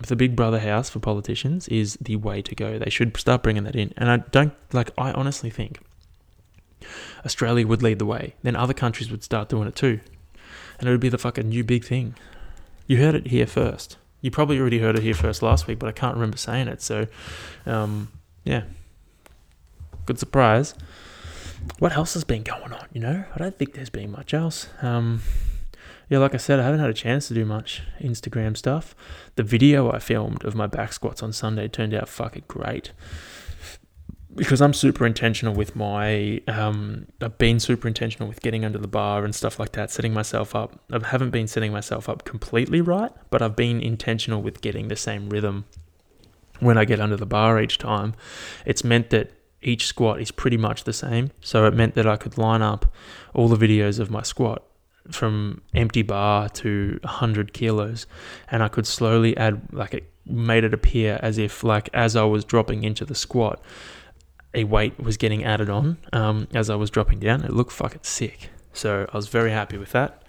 the Big Brother house for politicians is the way to go. They should start bringing that in. And I don't, like, I honestly think Australia would lead the way. Then other countries would start doing it too. And it would be the fucking new big thing. You heard it here first. You probably already heard it here first last week, but I can't remember saying it. So, um, yeah, good surprise. What else has been going on? You know, I don't think there's been much else. Um, yeah, like I said, I haven't had a chance to do much Instagram stuff. The video I filmed of my back squats on Sunday turned out fucking great because I'm super intentional with my, um, I've been super intentional with getting under the bar and stuff like that, setting myself up. I haven't been setting myself up completely right, but I've been intentional with getting the same rhythm when I get under the bar each time. It's meant that each squat is pretty much the same. So it meant that I could line up all the videos of my squat from empty bar to 100 kilos and I could slowly add, like it made it appear as if, like, as I was dropping into the squat, a weight was getting added on um, as I was dropping down. It looked fucking sick. So I was very happy with that.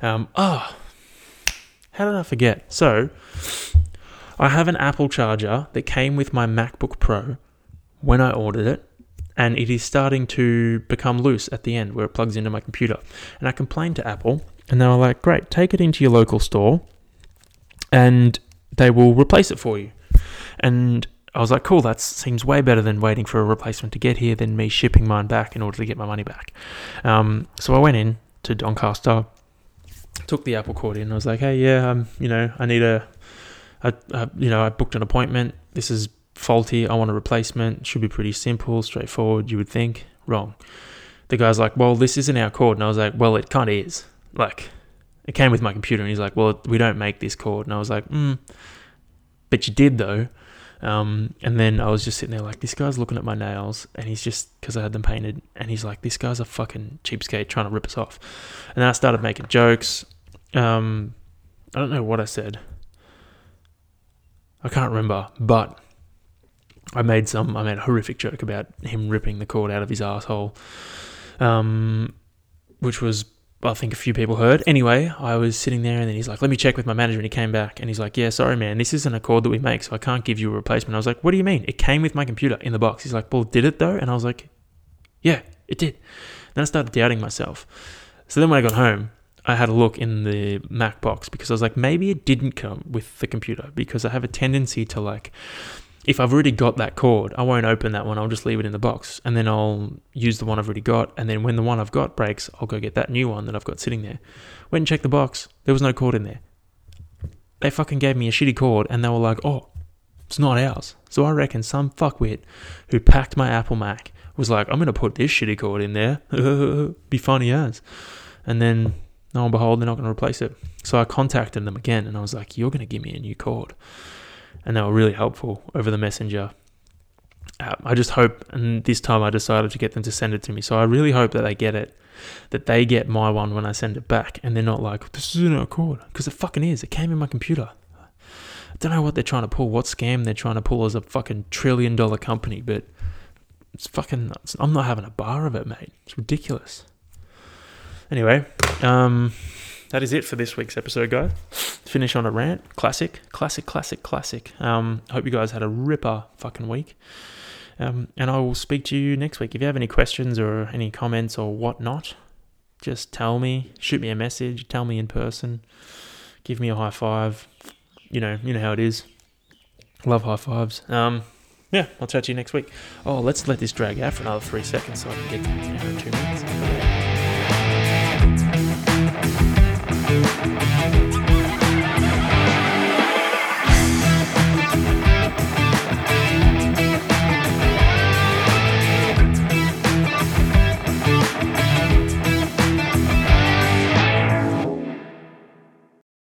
Um, oh, how did I forget? So I have an Apple charger that came with my MacBook Pro when I ordered it. And it is starting to become loose at the end where it plugs into my computer. And I complained to Apple, and they were like, Great, take it into your local store and they will replace it for you. And I was like, cool, that seems way better than waiting for a replacement to get here than me shipping mine back in order to get my money back. Um, so I went in to Doncaster, took the Apple cord in. I was like, hey, yeah, um, you know, I need a, a, you know, I booked an appointment. This is faulty. I want a replacement. Should be pretty simple, straightforward. You would think wrong. the guy's like, well, this isn't our cord. And I was like, well, it kind of is. Like, it came with my computer. And he's like, well, we don't make this cord. And I was like, hmm, but you did though. Um, and then I was just sitting there like, this guy's looking at my nails, and he's just because I had them painted, and he's like, this guy's a fucking cheapskate trying to rip us off. And then I started making jokes. Um, I don't know what I said. I can't remember, but I made some. I made a horrific joke about him ripping the cord out of his asshole, um, which was I think a few people heard. Anyway, I was sitting there and then he's like, let me check with my manager. And he came back and he's like, yeah, sorry, man, this isn't a cord that we make, so I can't give you a replacement. I was like, what do you mean? It came with my computer in the box. He's like, well, did it though? And I was like, yeah, it did. Then I started doubting myself. So then when I got home, I had a look in the Mac box because I was like, maybe it didn't come with the computer because I have a tendency to like if I've already got that cord, I won't open that one. I'll just leave it in the box and then I'll use the one I've already got. And then when the one I've got breaks, I'll go get that new one that I've got sitting there. Went and checked the box. There was no cord in there. They fucking gave me a shitty cord and they were like, oh, it's not ours. So I reckon some fuckwit who packed my Apple Mac was like, I'm going to put this shitty cord in there. Be funny as. And then, lo and behold, they're not going to replace it. So I contacted them again and I was like, you're going to give me a new cord and they were really helpful over the messenger. I just hope, and this time I decided to get them to send it to me. So I really hope that they get it, that they get my one when I send it back, and they're not like, this isn't a cord, because it fucking is. It came in my computer. I don't know what they're trying to pull, what scam they're trying to pull as a fucking trillion dollar company, but it's fucking, it's, I'm not having a bar of it, mate. It's ridiculous. Anyway, um, that is it for this week's episode, guys. Finish on a rant. Classic, classic, classic, classic. Um, I hope you guys had a ripper fucking week. Um, and I will speak to you next week. If you have any questions or any comments or whatnot, just tell me. Shoot me a message. Tell me in person. Give me a high five. You know, you know how it is. Love high fives. Um, yeah, I'll chat to you next week. Oh, let's let this drag out for another three seconds so I can get and two minutes.